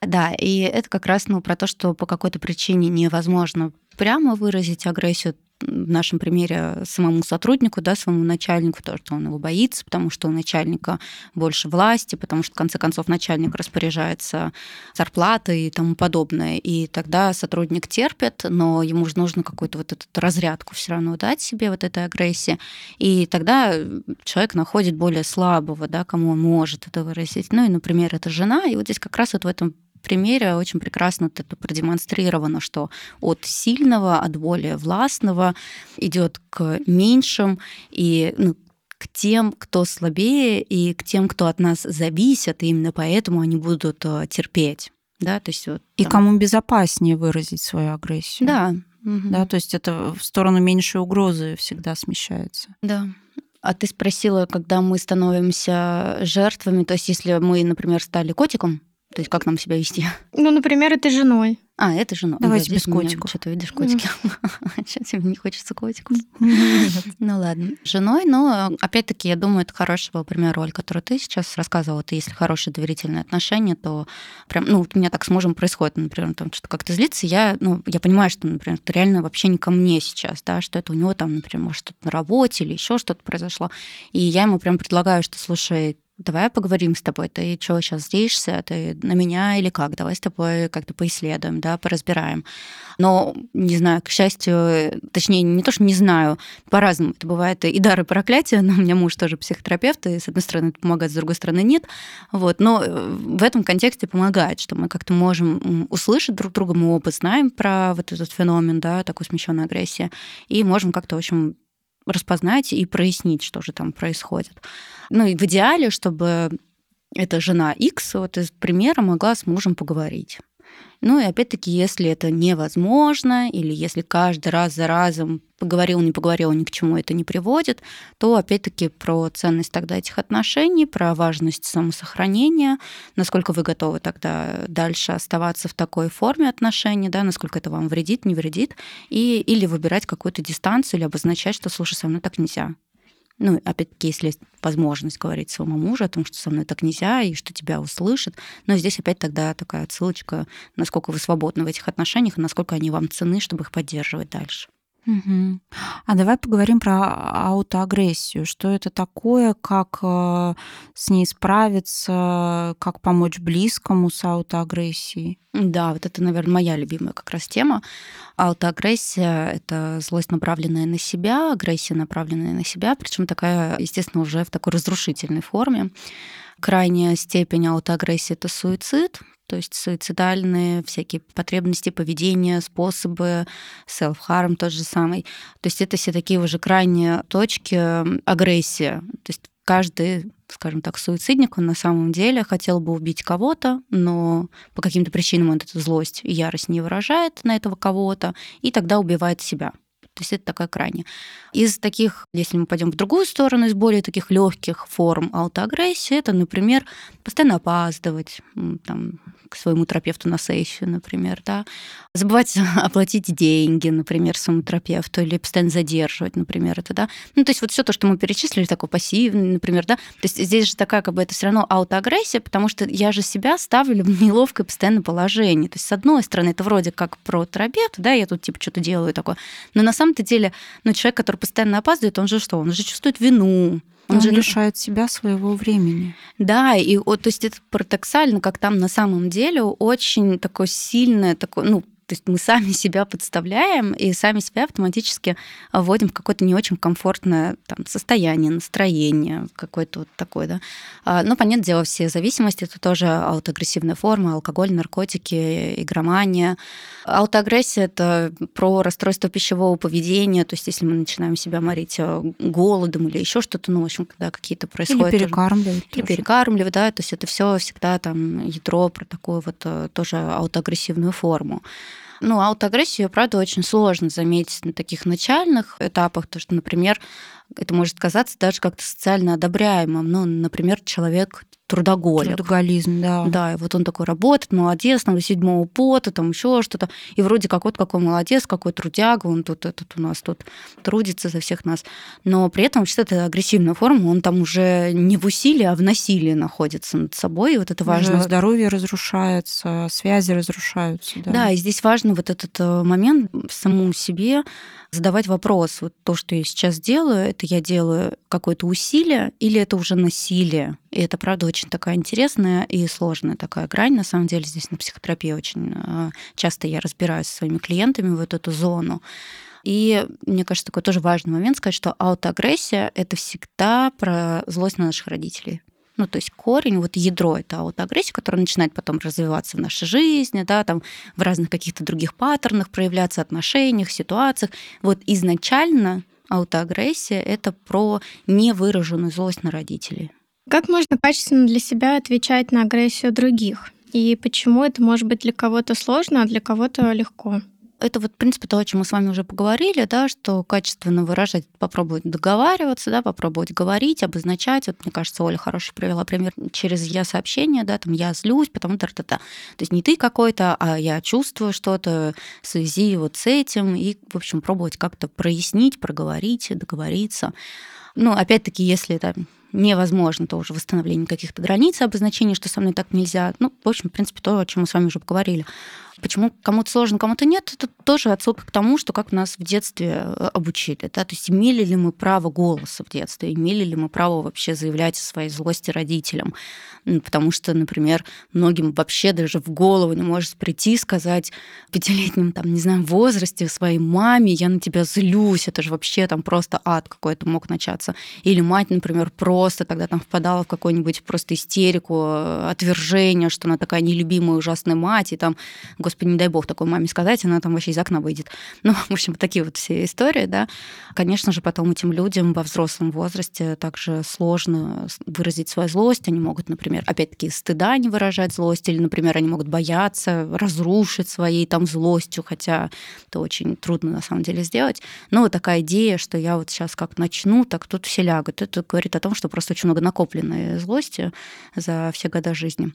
да, и это как раз ну, про то, что по какой-то причине невозможно прямо выразить агрессию, в нашем примере самому сотруднику, да, своему начальнику, то, что он его боится, потому что у начальника больше власти, потому что, в конце концов, начальник распоряжается зарплатой и тому подобное. И тогда сотрудник терпит, но ему же нужно какую-то вот эту разрядку все равно дать себе вот этой агрессии. И тогда человек находит более слабого, да, кому он может это выразить. Ну и, например, это жена. И вот здесь как раз вот в этом примере очень прекрасно это продемонстрировано, что от сильного, от более властного идет к меньшим и ну, к тем, кто слабее, и к тем, кто от нас зависит, и именно поэтому они будут э, терпеть. Да, то есть вот, И кому безопаснее выразить свою агрессию. Да. мгм. Да, то есть это в сторону меньшей угрозы всегда смещается. Да. А ты спросила, когда мы становимся жертвами, то есть если мы, например, стали котиком, то есть как нам себя вести? Ну, например, этой женой. А, это женой. Давайте без котиков. Что ты видишь котики? Сейчас тебе не хочется котиков. Ну ладно. Женой, но опять-таки, я думаю, это хороший был пример роль, которую ты сейчас рассказывала. Ты, если хорошие доверительные отношения, то прям, ну, у меня так с мужем происходит, например, там что-то как-то злится, я, ну, я понимаю, что, например, это реально вообще не ко мне сейчас, да, что это у него там, например, может, что-то на работе или еще что-то произошло. И я ему прям предлагаю, что, слушай, давай поговорим с тобой, ты что, сейчас злишься, ты на меня или как, давай с тобой как-то поисследуем, да, поразбираем. Но, не знаю, к счастью, точнее, не то, что не знаю, по-разному. Это бывает и дары, и проклятия, но у меня муж тоже психотерапевт, и с одной стороны это помогает, с другой стороны нет. Вот. Но э, в этом контексте помогает, что мы как-то можем услышать друг друга, мы оба знаем про вот этот феномен, да, такой смещенной агрессии, и можем как-то, в общем, распознать и прояснить, что же там происходит. Ну и в идеале, чтобы эта жена X, вот из примера, могла с мужем поговорить. Ну и опять-таки, если это невозможно, или если каждый раз за разом поговорил, не поговорил, ни к чему это не приводит, то опять-таки про ценность тогда этих отношений, про важность самосохранения, насколько вы готовы тогда дальше оставаться в такой форме отношений, да, насколько это вам вредит, не вредит, и, или выбирать какую-то дистанцию, или обозначать, что, слушай, со мной так нельзя. Ну, опять-таки, если есть возможность говорить своему мужу о том, что со мной так нельзя, и что тебя услышат. Но здесь опять тогда такая отсылочка, насколько вы свободны в этих отношениях, и насколько они вам цены, чтобы их поддерживать дальше. Угу. А давай поговорим про аутоагрессию. Что это такое, как э, с ней справиться, как помочь близкому с аутоагрессией? Да, вот это, наверное, моя любимая как раз тема. Аутоагрессия — это злость, направленная на себя, агрессия, направленная на себя, причем такая, естественно, уже в такой разрушительной форме. Крайняя степень аутоагрессии — это суицид, то есть суицидальные всякие потребности, поведения, способы, self-harm тот же самый. То есть это все такие уже крайние точки агрессии. То есть каждый, скажем так, суицидник, он на самом деле хотел бы убить кого-то, но по каким-то причинам он эту злость и ярость не выражает на этого кого-то, и тогда убивает себя. То есть это такая крайне. Из таких, если мы пойдем в другую сторону, из более таких легких форм аутоагрессии, это, например, постоянно опаздывать, там, к своему терапевту на сессию, например, да, забывать оплатить деньги, например, своему терапевту, или постоянно задерживать, например, это, да. Ну, то есть вот все то, что мы перечислили, такой пассивный, например, да. То есть здесь же такая, как бы, это все равно аутоагрессия, потому что я же себя ставлю в неловкое постоянное положение. То есть, с одной стороны, это вроде как про терапевта, да, я тут типа что-то делаю такое, но на самом-то деле, ну, человек, который постоянно опаздывает, он же что? Он же чувствует вину, он, он же лишает себя своего времени. Да, и вот, то есть это парадоксально, как там на самом деле очень такое сильное, такое, ну, то есть мы сами себя подставляем и сами себя автоматически вводим в какое-то не очень комфортное там, состояние, настроение, какое-то вот такое, да. А, ну, понятное дело, все зависимости — это тоже аутоагрессивная форма, алкоголь, наркотики, игромания. Аутоагрессия — это про расстройство пищевого поведения, то есть если мы начинаем себя морить э, голодом или еще что-то, ну, в общем, когда какие-то происходят... Или перекармливать. Или перекармливать, да, то есть это все всегда там ядро про такую вот э, тоже аутоагрессивную форму. Ну, аутоагрессию, правда, очень сложно заметить на таких начальных этапах, потому что, например, это может казаться даже как-то социально одобряемым. Ну, например, человек трудоголик. Трудоголизм, да. Да, и вот он такой работает, молодец, там до седьмого пота, там еще что-то. И вроде как вот какой молодец, какой трудяга, он тут этот у нас тут трудится за всех нас. Но при этом вообще это агрессивная форма, он там уже не в усилии, а в насилии находится над собой, и вот это важно. Уже здоровье разрушается, связи разрушаются. Да. да, и здесь важно вот этот э, момент самому себе задавать вопрос, вот то, что я сейчас делаю, это я делаю какое-то усилие или это уже насилие? И это, правда, очень такая интересная и сложная такая грань. На самом деле здесь на психотерапии очень э, часто я разбираюсь со своими клиентами вот эту зону. И мне кажется, такой тоже важный момент сказать, что аутоагрессия — это всегда про злость на наших родителей. Ну, то есть корень, вот ядро — это аутоагрессия, которая начинает потом развиваться в нашей жизни, да, там в разных каких-то других паттернах проявляться, отношениях, ситуациях. Вот изначально аутоагрессия — это про невыраженную злость на родителей. Как можно качественно для себя отвечать на агрессию других? И почему это может быть для кого-то сложно, а для кого-то легко? Это вот, в принципе, то, о чем мы с вами уже поговорили, да, что качественно выражать, попробовать договариваться, да, попробовать говорить, обозначать. Вот, мне кажется, Оля хороший привела пример через я сообщение, да, там я злюсь, потому что то То есть не ты какой-то, а я чувствую что-то в связи вот с этим, и, в общем, пробовать как-то прояснить, проговорить, договориться. Ну, опять-таки, если это невозможно тоже восстановление каких-то границ, обозначение, что со мной так нельзя. Ну, в общем, в принципе, то, о чем мы с вами уже поговорили. Почему кому-то сложно, кому-то нет, это тоже отсылка к тому, что как нас в детстве э, обучили. Да? То есть имели ли мы право голоса в детстве, имели ли мы право вообще заявлять о своей злости родителям. Потому что, например, многим вообще даже в голову не может прийти сказать в пятилетнем, там, не знаю, возрасте своей маме, я на тебя злюсь, это же вообще там просто ад какой-то мог начаться. Или мать, например, просто тогда там впадала в какую-нибудь просто истерику, э, отвержение, что она такая нелюбимая, ужасная мать, и там, господи, не дай бог такой маме сказать, она там вообще из окна выйдет. Ну, в общем, такие вот все истории, да. Конечно же, потом этим людям во взрослом возрасте также сложно выразить свою злость. Они могут, например, опять-таки, стыда не выражать злость, или, например, они могут бояться разрушить своей там злостью, хотя это очень трудно на самом деле сделать. Но вот такая идея, что я вот сейчас как начну, так тут все лягут. Это говорит о том, что просто очень много накопленной злости за все года жизни.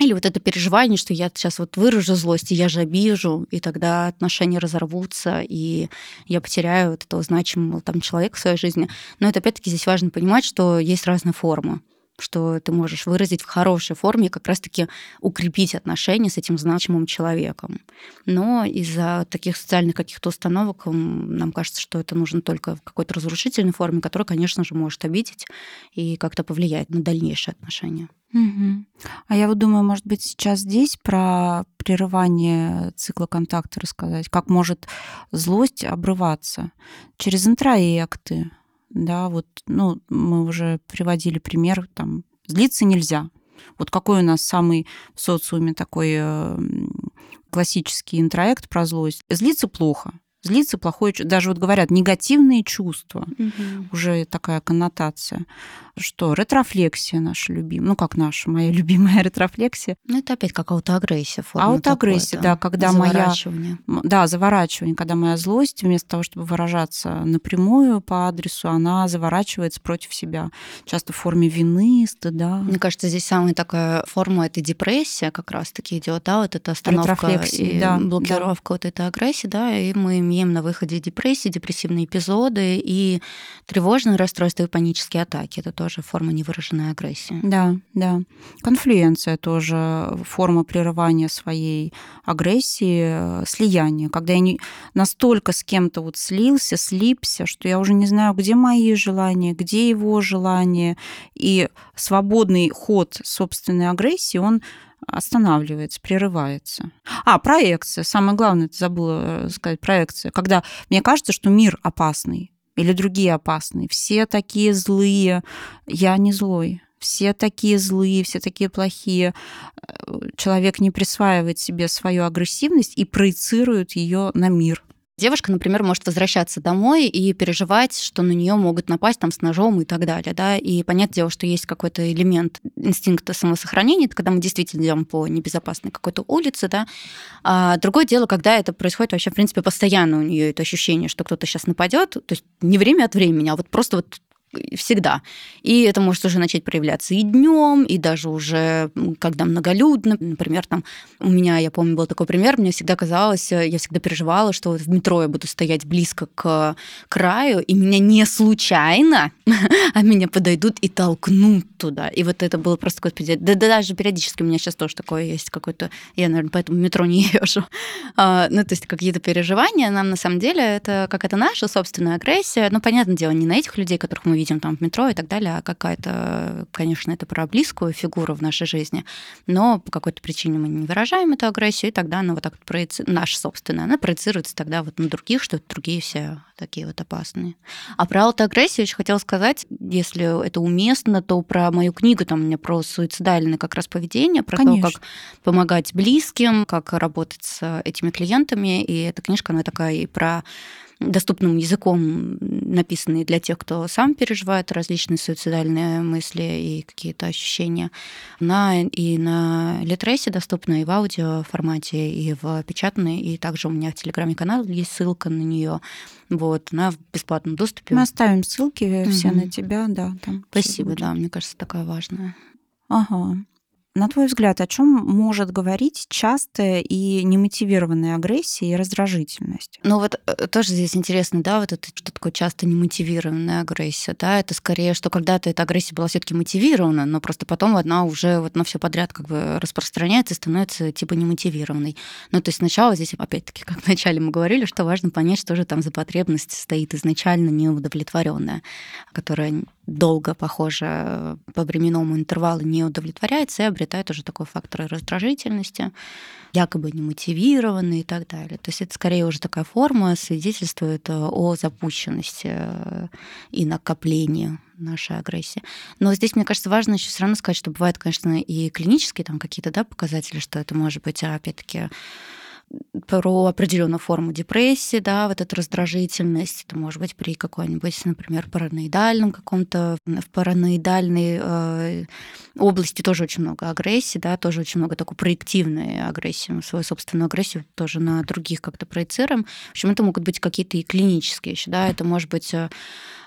Или вот это переживание, что я сейчас вот выражу злость, и я же обижу, и тогда отношения разорвутся, и я потеряю вот этого значимого там человека в своей жизни. Но это опять-таки здесь важно понимать, что есть разные формы что ты можешь выразить в хорошей форме, как раз-таки укрепить отношения с этим значимым человеком. Но из-за таких социальных каких-то установок нам кажется, что это нужно только в какой-то разрушительной форме, которая, конечно же, может обидеть и как-то повлиять на дальнейшие отношения. Угу. А я вот думаю, может быть, сейчас здесь про прерывание цикла контакта рассказать, как может злость обрываться через интроекты, да, вот, ну, мы уже приводили пример, там, злиться нельзя. Вот какой у нас самый в социуме такой э, классический интроект про злость? Злиться плохо злиться, плохое чувство. Даже вот говорят негативные чувства, угу. уже такая коннотация. Что ретрофлексия наша любимая, ну как наша, моя любимая ретрофлексия. Ну это опять как аутоагрессия. Форма аутоагрессия, да, когда заворачивание. моя... Да, заворачивание, когда моя злость, вместо того, чтобы выражаться напрямую по адресу, она заворачивается против себя. Часто в форме вины, стыда. Мне кажется, здесь самая такая форма это депрессия как раз-таки идет, да, вот эта остановка и да, блокировка да. вот этой агрессии, да, и мы имеем на выходе депрессии, депрессивные эпизоды и тревожные расстройства и панические атаки. Это тоже форма невыраженной агрессии. Да, да. Конфлюенция тоже форма прерывания своей агрессии, слияния. Когда я не настолько с кем-то вот слился, слипся, что я уже не знаю, где мои желания, где его желания. И свободный ход собственной агрессии, он останавливается, прерывается. А, проекция. Самое главное, это забыла э, сказать, проекция. Когда мне кажется, что мир опасный или другие опасные, все такие злые, я не злой. Все такие злые, все такие плохие. Э, человек не присваивает себе свою агрессивность и проецирует ее на мир. Девушка, например, может возвращаться домой и переживать, что на нее могут напасть там с ножом и так далее, да, и понятное дело, что есть какой-то элемент инстинкта самосохранения, это когда мы действительно идем по небезопасной какой-то улице, да. А другое дело, когда это происходит вообще, в принципе, постоянно у нее это ощущение, что кто-то сейчас нападет, то есть не время от времени, а вот просто вот всегда. И это может уже начать проявляться и днем, и даже уже когда многолюдно. Например, там у меня, я помню, был такой пример, мне всегда казалось, э, я всегда переживала, что вот в метро я буду стоять близко к краю, и меня не случайно, а меня подойдут и толкнут туда. И вот это было просто какой-то... Да, да даже периодически у меня сейчас тоже такое есть какое-то... Я, наверное, поэтому в метро не езжу. А, ну, то есть какие-то переживания нам на самом деле это как это наша собственная агрессия. Ну, понятное дело, не на этих людей, которых мы видим видим там в метро и так далее, а какая-то, конечно, это про близкую фигуру в нашей жизни, но по какой-то причине мы не выражаем эту агрессию, и тогда она вот так вот проеци... наша собственная, она проецируется тогда вот на других, что другие все такие вот опасные. А про аутоагрессию еще хотела сказать, если это уместно, то про мою книгу, там у меня про суицидальное как раз поведение, про Конечно. то, как помогать близким, как работать с этими клиентами, и эта книжка, она такая и про доступным языком написанные для тех, кто сам переживает различные суицидальные мысли и какие-то ощущения. Она и на Литресе доступна и в аудио формате, и в печатной, и также у меня в Телеграме-канал есть ссылка на нее. Вот, она в бесплатном доступе. Мы оставим ссылки все угу. на тебя, да. Там Спасибо, да, мне кажется, такая важная. Ага. На твой взгляд, о чем может говорить частая и немотивированная агрессия и раздражительность? Ну вот э, тоже здесь интересно, да, вот это что такое часто немотивированная агрессия, да, это скорее, что когда-то эта агрессия была все-таки мотивирована, но просто потом она уже вот на все подряд как бы распространяется и становится типа немотивированной. Ну то есть сначала здесь опять-таки, как вначале мы говорили, что важно понять, что же там за потребность стоит изначально неудовлетворенная, которая долго, похоже, по временному интервалу не удовлетворяется и обретает уже такой фактор раздражительности, якобы немотивированный и так далее. То есть это скорее уже такая форма свидетельствует о запущенности э, и накоплении нашей агрессии. Но здесь, мне кажется, важно еще все равно сказать, что бывают, конечно, и клинические там какие-то да, показатели, что это может быть, опять-таки, про определенную форму депрессии, да, вот эта раздражительность, это может быть при какой-нибудь, например, параноидальном каком-то, в параноидальной э, области тоже очень много агрессии, да, тоже очень много такой проективной агрессии, мы свою собственную агрессию тоже на других как-то проецируем. В общем, это могут быть какие-то и клинические еще, да, это может быть э,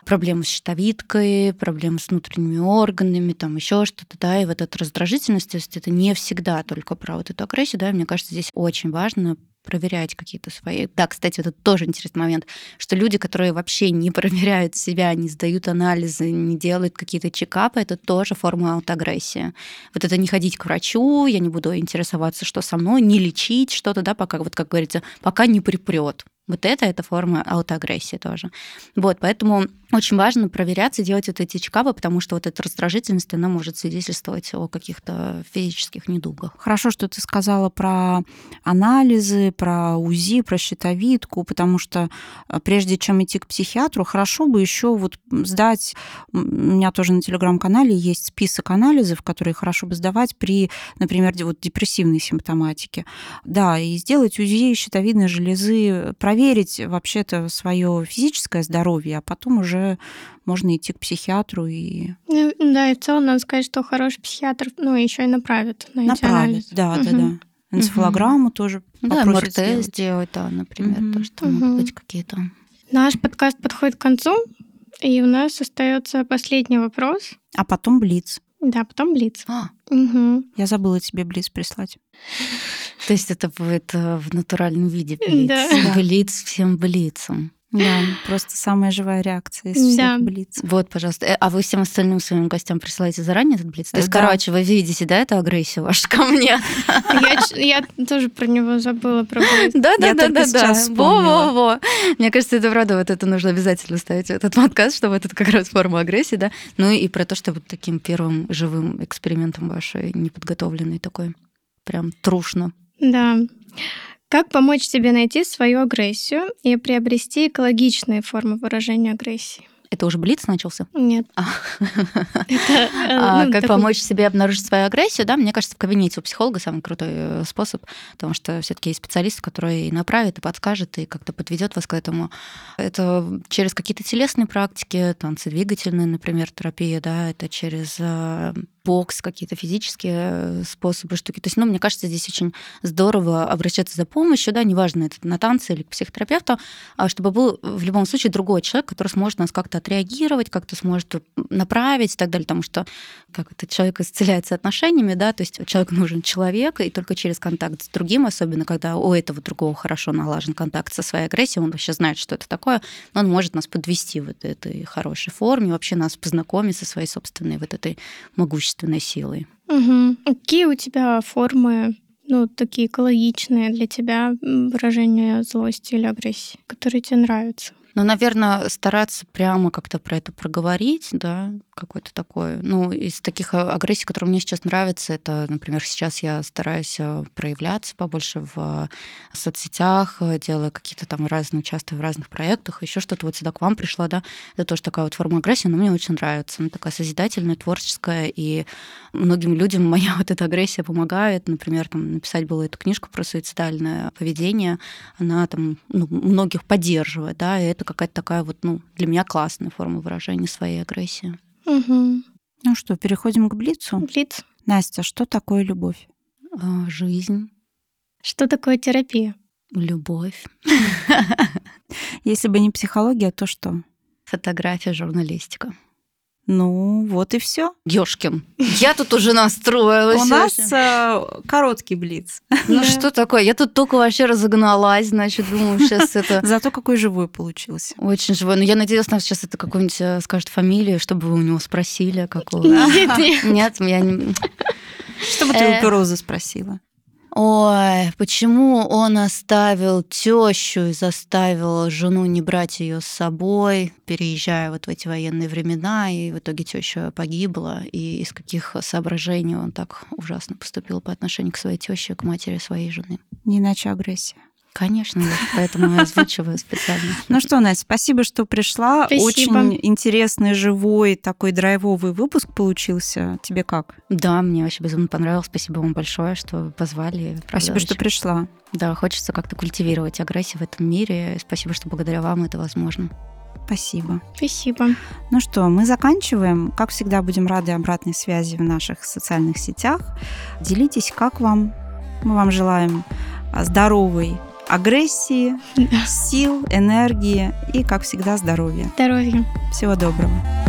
проблемы с щитовидкой, проблемы с внутренними органами, там еще что-то, да, и вот эта раздражительность, то есть это не всегда только про вот эту агрессию, да, мне кажется, здесь очень важно проверять какие-то свои. Да, кстати, это тоже интересный момент, что люди, которые вообще не проверяют себя, не сдают анализы, не делают какие-то чекапы, это тоже форма аутоагрессии. Вот это не ходить к врачу, я не буду интересоваться, что со мной, не лечить что-то, да, пока, вот как говорится, пока не припрет. Вот это это форма аутоагрессии тоже. Вот, поэтому очень важно проверяться, делать вот эти чекапы, потому что вот эта раздражительность, она может свидетельствовать о каких-то физических недугах. Хорошо, что ты сказала про анализы, про УЗИ, про щитовидку, потому что э, прежде чем идти к психиатру, хорошо бы еще вот сдать, у меня тоже на телеграм-канале есть список анализов, которые хорошо бы сдавать при, например, вот депрессивной симптоматике. Да, и сделать УЗИ щитовидной железы, вообще-то свое физическое здоровье, а потом уже можно идти к психиатру и... Ну, да, и в целом надо сказать, что хороший психиатр, ну, еще и направит на эти направит, да, угу. да, да. Энцефалограмму угу. тоже Да, МРТ сделать. сделать, да, например, угу. тоже там угу. могут быть какие-то... Наш подкаст подходит к концу, и у нас остается последний вопрос. А потом блиц. Да, потом блиц. А. Угу. Я забыла тебе блиц прислать. То есть это будет э, в натуральном виде блиц. Да. Блиц всем блицам. Да, просто самая живая реакция из всех да. блиц. Вот, пожалуйста. Э, а вы всем остальным своим гостям присылаете заранее этот блиц? То есть, да. короче, вы видите, да, эту агрессию вашу ко мне? Я, я тоже про него забыла про блиц. Да, да, да, да, да. Во-во-во. Мне кажется, это правда, вот это нужно обязательно ставить в этот подкаст, чтобы это как раз форма агрессии, да. Ну и про то, что вот таким первым живым экспериментом вашей неподготовленной такой прям трушно. Да. Как помочь себе найти свою агрессию и приобрести экологичные формы выражения агрессии? Это уже блиц начался? Нет. А. Это, э, а, ну, как такой... помочь себе обнаружить свою агрессию? Да, мне кажется, в кабинете у психолога самый крутой э, способ, потому что все-таки есть специалист, который и направит, и подскажет, и как-то подведет вас к этому. Это через какие-то телесные практики, танцы двигательные, например, терапия, да, это через э, бокс, какие-то физические э, способы, штуки. То есть, ну, мне кажется, здесь очень здорово обращаться за помощью, да, неважно, это на танцы или к психотерапевту, а чтобы был в любом случае другой человек, который сможет нас как-то отреагировать, как-то сможет направить и так далее, потому что как это человек исцеляется отношениями, да, то есть человеку нужен человек, и только через контакт с другим, особенно когда у этого другого хорошо налажен контакт со своей агрессией, он вообще знает, что это такое, он может нас подвести в этой хорошей форме, вообще нас познакомить со своей собственной вот этой могущественной собственной силой. Угу. Какие у тебя формы, ну, такие экологичные для тебя выражения злости или агрессии, которые тебе нравятся? Ну, наверное, стараться прямо как-то про это проговорить, да, какой-то такой. Ну, из таких а, агрессий, которые мне сейчас нравятся, это, например, сейчас я стараюсь э, проявляться побольше в соцсетях, э, делаю какие-то там разные, участвую в разных проектах, еще что-то вот сюда к вам пришла, да, это тоже такая вот форма агрессии, но мне очень нравится. Она такая созидательная, творческая, и многим людям моя вот эта агрессия помогает. Например, там написать было эту книжку про суицидальное поведение, она там ну, многих поддерживает, да, и это какая-то такая вот, ну, для меня классная форма выражения своей агрессии. Угу. Ну что, переходим к Блицу. Блиц. Настя, что такое любовь? А, Жизнь, Что такое терапия? любовь, Если бы не психология, то что? фотография, журналистика. Ну, вот и все. Ёшкин, я тут уже настроилась. У нас э, короткий блиц. Ну что такое? Я тут только вообще разогналась, значит, думаю, сейчас это Зато какой живой получился. очень живой. Но я надеюсь, нам сейчас это какой-нибудь э, скажет фамилию, чтобы вы у него спросили, какого. Нет, нет. Нет, я не... Что бы ты Э. у Пероза спросила? Ой, почему он оставил тещу и заставил жену не брать ее с собой, переезжая вот в эти военные времена, и в итоге теща погибла, и из каких соображений он так ужасно поступил по отношению к своей теще, к матери своей жены. Не иначе агрессия. Конечно, поэтому я озвучиваю специально. Ну что, Настя, спасибо, что пришла. Спасибо. Очень интересный, живой, такой драйвовый выпуск получился. Тебе как? Да, мне вообще безумно понравилось. Спасибо вам большое, что позвали. Правда, Спасибо, что очень- пришла. Да, хочется как-то культивировать агрессию в этом мире. Спасибо, что благодаря вам это возможно. Спасибо. Спасибо. Ну что, мы заканчиваем. Как всегда, будем рады обратной связи в наших социальных сетях. Делитесь, как вам. Мы вам желаем здоровой агрессии, сил, энергии и, как всегда, здоровья. Здоровья. Всего доброго.